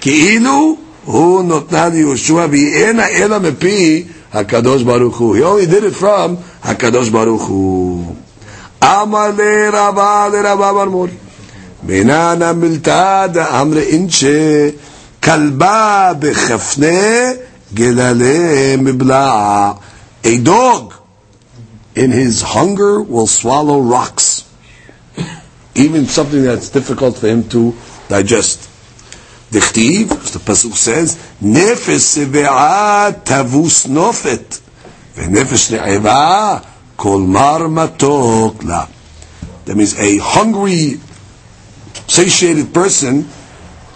ki'ilu hu notnan Yeshua v'yena ela mepi Hakadosh Baruch Hu." He only did it from Hakadosh Baruch Hu. Amar le Rabba le Rabba Barmor. Minana miltada amre inche. כלבה בחפנה גללה מבלע. A dog in his hunger will swallow rocks. Even something that's difficult for him to digest. דכתיב, the pasuk says, נפש שבעה תבוס נופת, ונפש רעבה כל מר מתוק לה. That means a hungry, satiated person,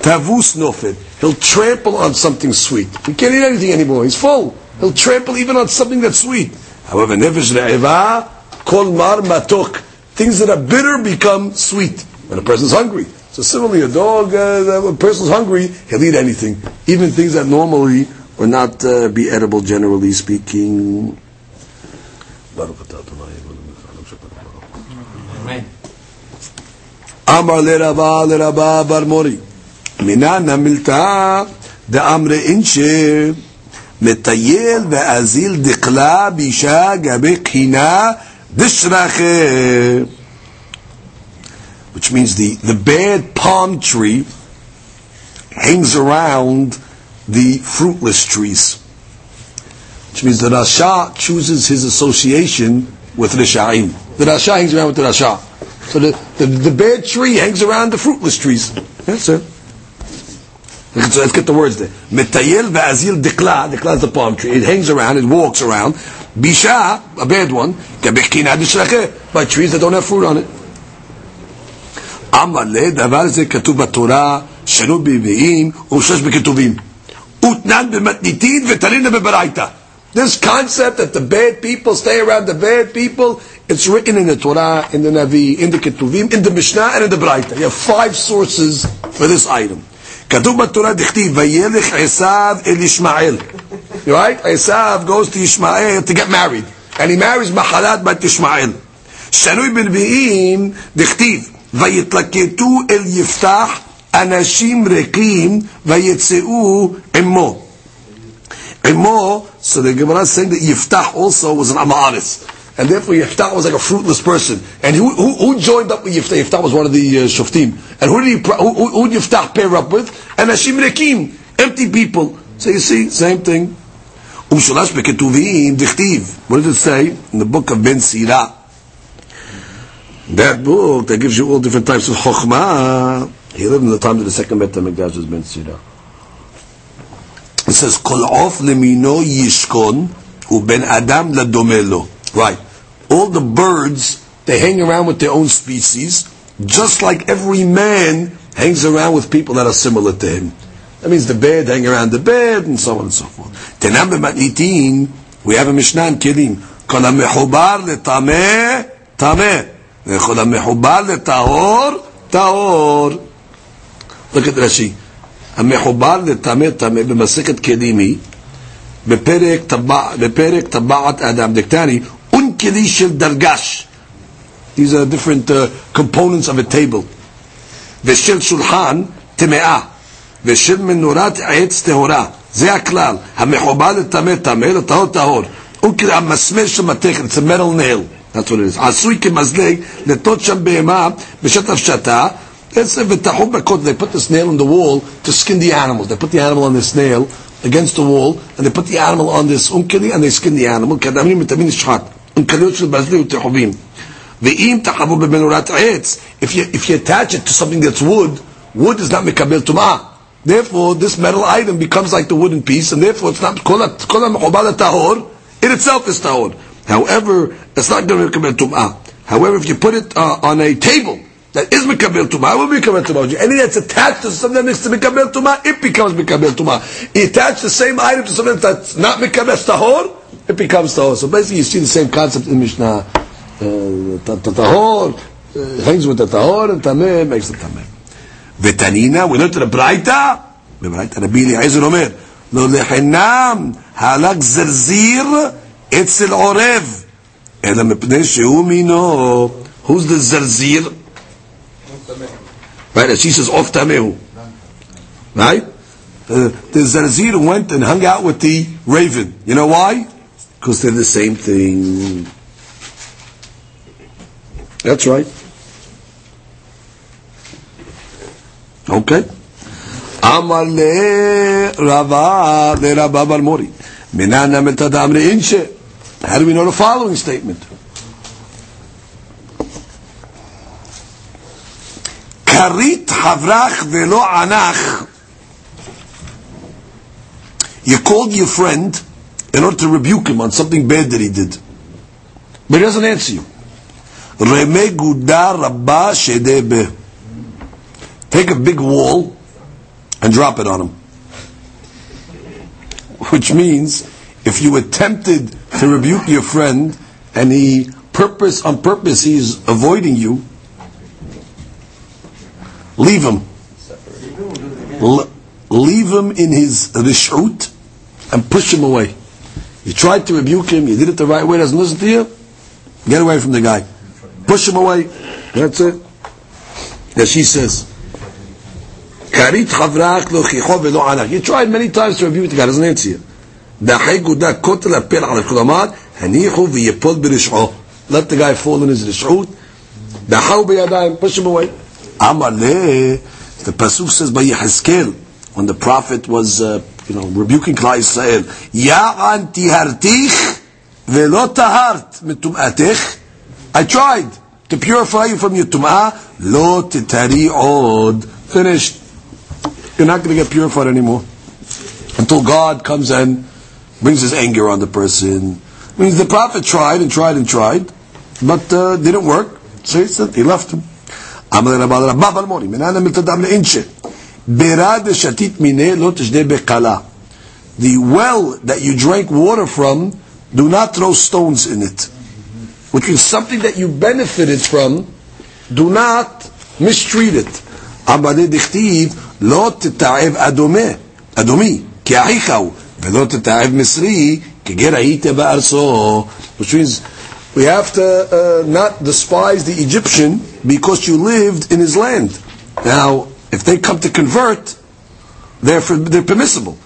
tavus nofet, he'll trample on something sweet. He can't eat anything anymore, he's full. He'll trample even on something that's sweet. However, nefesh re'eva, kol mar matok, things that are bitter become sweet when a person's hungry. So similarly, a dog, uh, a person's hungry, he'll eat anything, even things that normally would not uh, be edible, generally speaking. Amar le Rabba le Rabba bar Mori. Minan המילתא דאמרי אינשה מטייל ואזיל דקלה באישה גבי קינה דשרחה which means the, the bad palm tree hangs around the fruitless trees. Which means the Rasha chooses his association with Risha'im. The Rasha hangs around with the Rasha. So the, the, the bad tree hangs around the fruitless trees. That's it. Let's, let's get the words there. Metayel ve'azil dikla. Dikla is the palm tree. It hangs around, it walks around. Bisha, a bad one. Kebechkina d'shlacheh. By trees that don't have fruit on it. אמר לה, דבר זה כתוב בתורה, שלא בנביאים ושש בכתובים. ותנן במתניתין ותלינא בברייתא. This concept that the bad people stay around the bad people, it's written in the Torah, in the Navi, in the Ketuvim, in the Mishnah, and in the Braita. You have five sources for this item. כתוב בתורה דכתיב, וילך עשיו אל ישמעאל. Right? Esav goes to Ishmael to get married. And he marries Mahalat bat Ishmael. שנוי בנביאים דכתיב, ויתלקטו אל יפתח אנשים ריקים ויצאו עמו. עמו, so the Gemara saying that Yiftach also was an Amaris. And therefore Yiftach was like a fruitless person. And who, who, who joined up with Yiftach? Yiftach was one of the uh, Shoftim. And who did, he, who, who, who did Yiftach pair up with? Anashim Rekim, empty people. So you see, same thing. ומשולש בכתובים דכתיב. What does it say? In the book of Ben Sirah. That book that gives you all different types of chokhmah. He lived in the time of the second Bet HaMikdash was Ben Sirah. It says, Kol of lemino yishkon uben adam ladomelo. Right. All the birds, they hang around with their own species, just like every man hangs around with people that are similar to him. That means the bed hang around the bed and so on and so forth. Tenam b'matnitin, we have a Mishnah in Kelim. Kol ha-mechubar le-tameh, tameh. V'chol ha-mechubar le-tahor, tahor. Look at Rashi. המחובר לטמא טמא במסכת כלים היא בפרק, טבע, בפרק טבעת אדם דקטני אונקלי של דרגש These are different uh, components of a table ושל שולחן טמאה ושל מנורת עץ טהורה זה הכלל המחובר לטמא טמא לטהור טהור אונקלי המסמר של מתכת it's a metal nail That's what it is. עשוי כמזלג לטות שם בהמה בשטף שתה Let's say they put this nail on the wall to skin the animals. They put the animal on this nail against the wall, and they put the animal on this unkeli, and they skin the animal. If you, if you attach it to something that's wood, wood is not mikabel tumah. Therefore, this metal item becomes like the wooden piece, and therefore it's not tahor. In itself is tahor. However, it's not going to mikabel tumah. However, if you put it uh, on a table, that is Mikabel Tumah, will be Mikabel Tumah. Anything that's attached to something that makes to Mikabel Tumah, it becomes Mikabel Tumah. You attach the same item to something that's not Mikabel Tahor, it becomes Tahor. So basically you see the same concept in Mishnah. Uh, tahor uh, hangs with the Tahor, and Tameh makes the Tameh. ותנינה, we learned to the ברייתא, בברייתא רבי אליעזר אומר, לא לחינם הלך זרזיר אצל עורב, אלא מפני שהוא מינו. Who's the זרזיר? Right, as she says, off tamehu. Right? Uh, the Zarzir went and hung out with the raven. You know why? Because they're the same thing. That's right. Okay. Amar le Rava le Rabba Bar Mori. Minan amel inche. How do we know the following statement? כרית חברך ולא ענך. You called your friend in order to rebuke him on something bad that he did. But he doesn't answer you. Take a big wall and drop it on him. Which means, if you attempted to rebuke your friend and he purpose on purpose he's avoiding you, leave him. L- leave him in his rishut and push him away. You tried to rebuke him, you did it the right way, doesn't listen to you, get away from the guy. Push him away. That's it. That she says. You tried many times to rebuke the guy, doesn't answer you. Let the guy fall in his rishut. Push him away. The pasuk says by Yehezkel, when the prophet was, uh, you know, rebuking Klal Yisrael, Ya'an tihartich velo tahart mitum'atich. I tried to purify you from your tum'ah, lo titari od. Finished. You're not going to get purified anymore until God comes and brings his anger on the person. Means the prophet tried and tried and tried, but uh, didn't work. So he said he left him. אמר רבא רבא בלמוני, מנהל מלתדם לאינשה, בירה דשתית מיניה לא תשדה בקלה. The well that you drank water from, do not throw stones in it. Which means something that you benefited from, do not mistreat it. אמר דכתיב, לא תתעב אדומה, אדומי, כי אחיך הוא, ולא תתעב מסרי, כגר היית בארצו. Which means, we have to uh, not despise the Egyptian because you lived in his land. Now, if they come to convert, they're, for, they're permissible.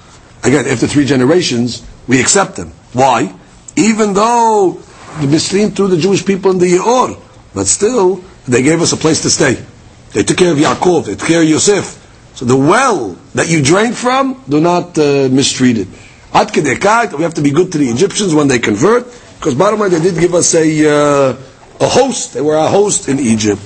Again, after three generations, we accept them. Why? Even though the Misrim threw the Jewish people in the Yeor, but still, they gave us a place to stay. They took care of Yaakov, they took care of Yosef. So the well that you drank from, do not uh, mistreat it. Ad we have to be good to the Egyptians when they convert, because bottom line, they did give us a uh, a host. They were a host in Egypt.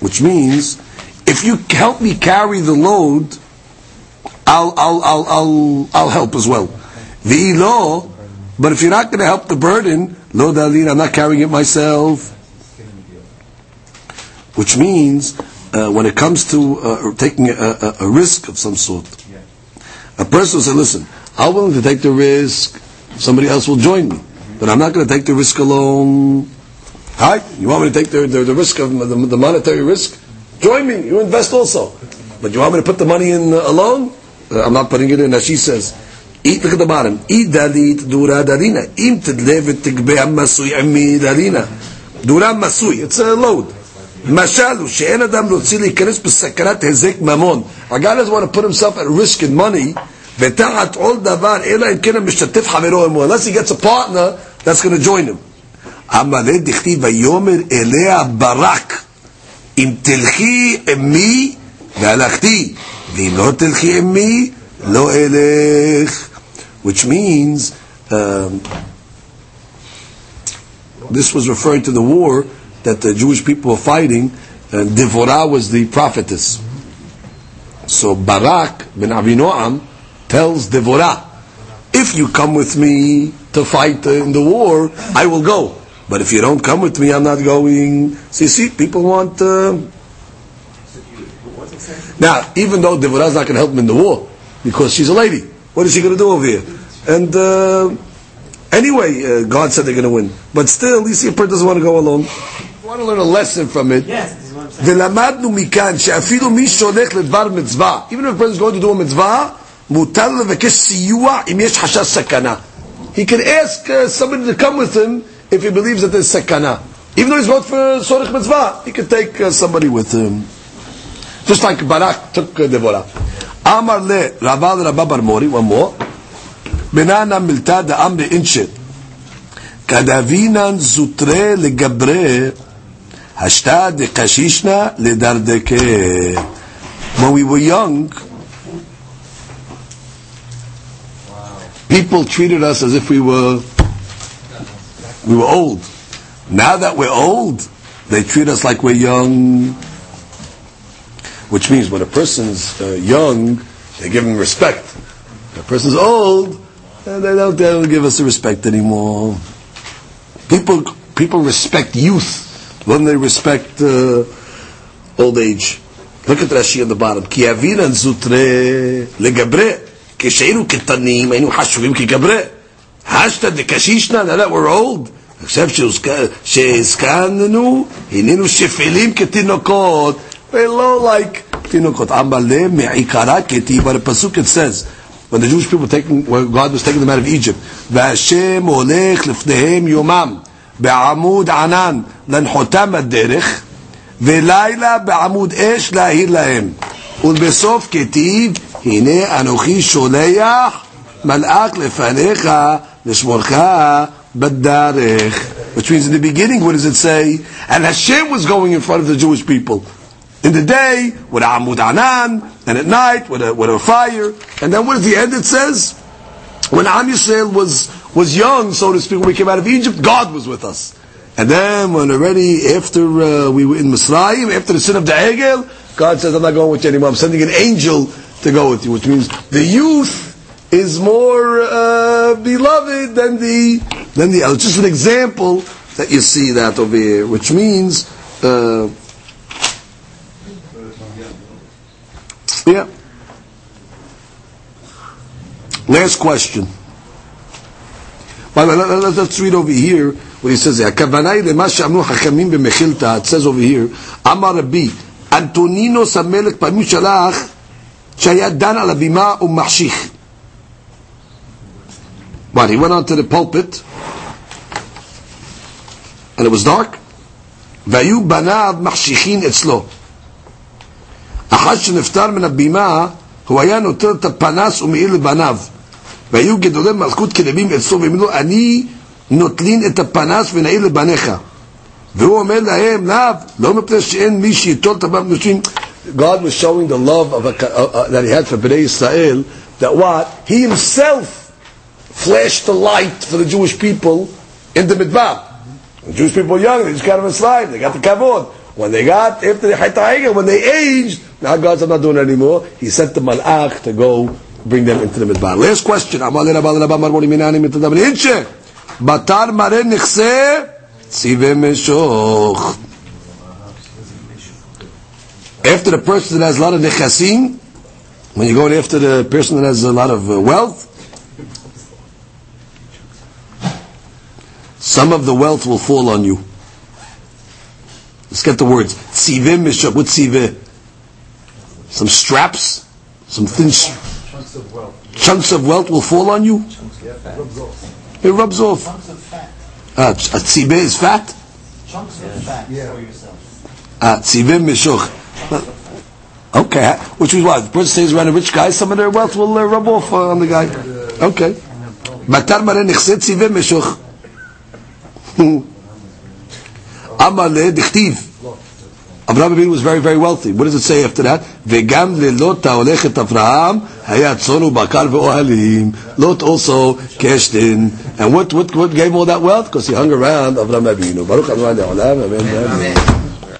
Which means, if you help me carry the load, I'll, I'll, I'll, I'll, I'll help as well. Ve'ilo, but if you're not going to help the burden, lo dalina, I'm not carrying it myself. Which means, uh, when it comes to uh, taking a, a, a, risk of some sort, a person will say, listen, I'm willing to take the risk, somebody else will join me. But I'm not going to take the risk alone. Right? You want me to take the, the, the risk of the, the, monetary risk? Join me. You invest also. But you want me to put the money in uh, alone? Uh, I'm not putting it in, as she says. Eat, look at the bottom. Idalit dura darina. Im tedlevet tigbe masui ammi darina. Dura masui. It's a load. משל הוא שאין אדם להוציא להיכנס בסכנת היזק ממון. A guy doesn't want to put himself at risk in money, ותחת עול דבר, אלא אם כן המשתתף חברו עמו. Unless he gets a partner that's going to join him. המלא דכתיב ויאמר אליה ברק, אם תלכי עמי והלכתי, ואם לא תלכי עמי, לא אלך. Which means, um, this was referring to the war that the Jewish people were fighting, and Devorah was the prophetess. So Barak ben Avinoam tells Devorah, if you come with me to fight in the war, I will go. But if you don't come with me, I'm not going. So you see, people want. Uh... Now, even though Devorah is not going to help him in the war, because she's a lady, what is she going to do over here? And uh, anyway, uh, God said they're going to win. But still, you see, a person doesn't want to go alone want to learn a lesson from it. Yes, ולמדנו מכאן שאפילו מי שהולך לדבר מצווה, even if a person is going to do a מצווה, מותר לבקש סיוע אם יש חשש סכנה. He can ask uh, somebody to come with him if he believes that there's sakana. Even though he's going for Sorich Mitzvah, he can take uh, somebody with him. Just like Barak took uh, Deborah. Amar le Raval Rabba Bar Mori, one more. Benana milta da amre inchet. Kadavinan zutre legabre Hashta de kashishna ledardeke. When we were young, people treated us as if we were we were old. Now that we're old, they treat us like we're young. Which means when a person's uh, young, they give him respect. When a person's old, they don't, they don't give us the respect anymore. People people respect youth when they respect uh, old age. Look at Rashi on the bottom. Zutre legabre כשהיינו קטנים היינו חשובים כגברה. השתא דקשישנא, now that we're old, עכשיו שהזקננו, הננו שפלים כתינוקות, we're low like תינוקות. עמלה מעיקרה כתיב, but the pasuk it says, when the Jewish people taking, when God was taking them out of Egypt, והשם הולך לפניהם יומם. בעמוד ענן לנחותם הדרך, ולילה בעמוד אש להאיר להם. ולבסוף כתיב, הנה אנוכי שולח מלאך לפניך לשמורך בדרך. Which means in the beginning, what does it say? And Hashem was going in front of the Jewish people. In the day, with a Amud Anan, and at night, with a, with a fire. And then what at the end it says? When Am Yisrael was, was young, so to speak, when we came out of Egypt, God was with us. And then when already after uh, we were in Misraim, after the sin of the Egel, God says, I'm not going with you anymore. I'm sending an angel to go with you, which means the youth is more uh, beloved than the than the elder. Just an example that you see that over here, which means, uh, yeah. Last question. By the way, let, us read over here what he says. It says over here, Amar Rabbi, Antonino Amelik Paimushalach. שהיה דן על הבימה ומחשיך. What, he went onto the pulpit, and it was dark, והיו בניו מחשיכים אצלו. אחת שנפטר מן הבימה, הוא היה נוטל את הפנס ומאיר לבניו. והיו גדולי מלכות כלבים אצלו, ואמרו לו, אני נוטלין את הפנס ונעיר לבניך. והוא אומר להם, לאו, לא מפני שאין מי שיטול את הבם נשים. God was showing the love of a, uh, uh, that He had for Bnei Israel. That what He Himself flashed the light for the Jewish people in the Midbar. The Jewish people were young; they just got out a slave. They got the kavod. When they got after the Haytaiga, when they aged, now God's not doing it anymore. He sent the malach to go bring them into the midbar. Last question. Batar mare nechse tzive meshoch. After the person that has a lot of nechasim, when you're going after the person that has a lot of uh, wealth, some of the wealth will fall on you. Let's get the words. Tziveh mishok. What's tziveh? Some straps? Some thin sh- Chunks of wealth. chunks of wealth will fall on you? It rubs off. It rubs off. Chunks of fat. Uh, a tziveh is fat? Chunks of fat Yeah. for yourself. Uh, tziveh mishok. Okay, which is why The person stays around a rich guy, some of their wealth will uh, rub off uh, on the guy. Okay. Matar mare nechset sive meshuch. Amale dichtiv. Avraham Avinu was very, very wealthy. What does it say after that? Vegam lelot ha'olech et Avraham haya tzonu bakar ve'ohalim. Lot also cashed in. And what, what, what gave all that wealth? Because he hung around Avraham Avinu. Baruch Adonai Le'olam. Amen. Amen. Amen.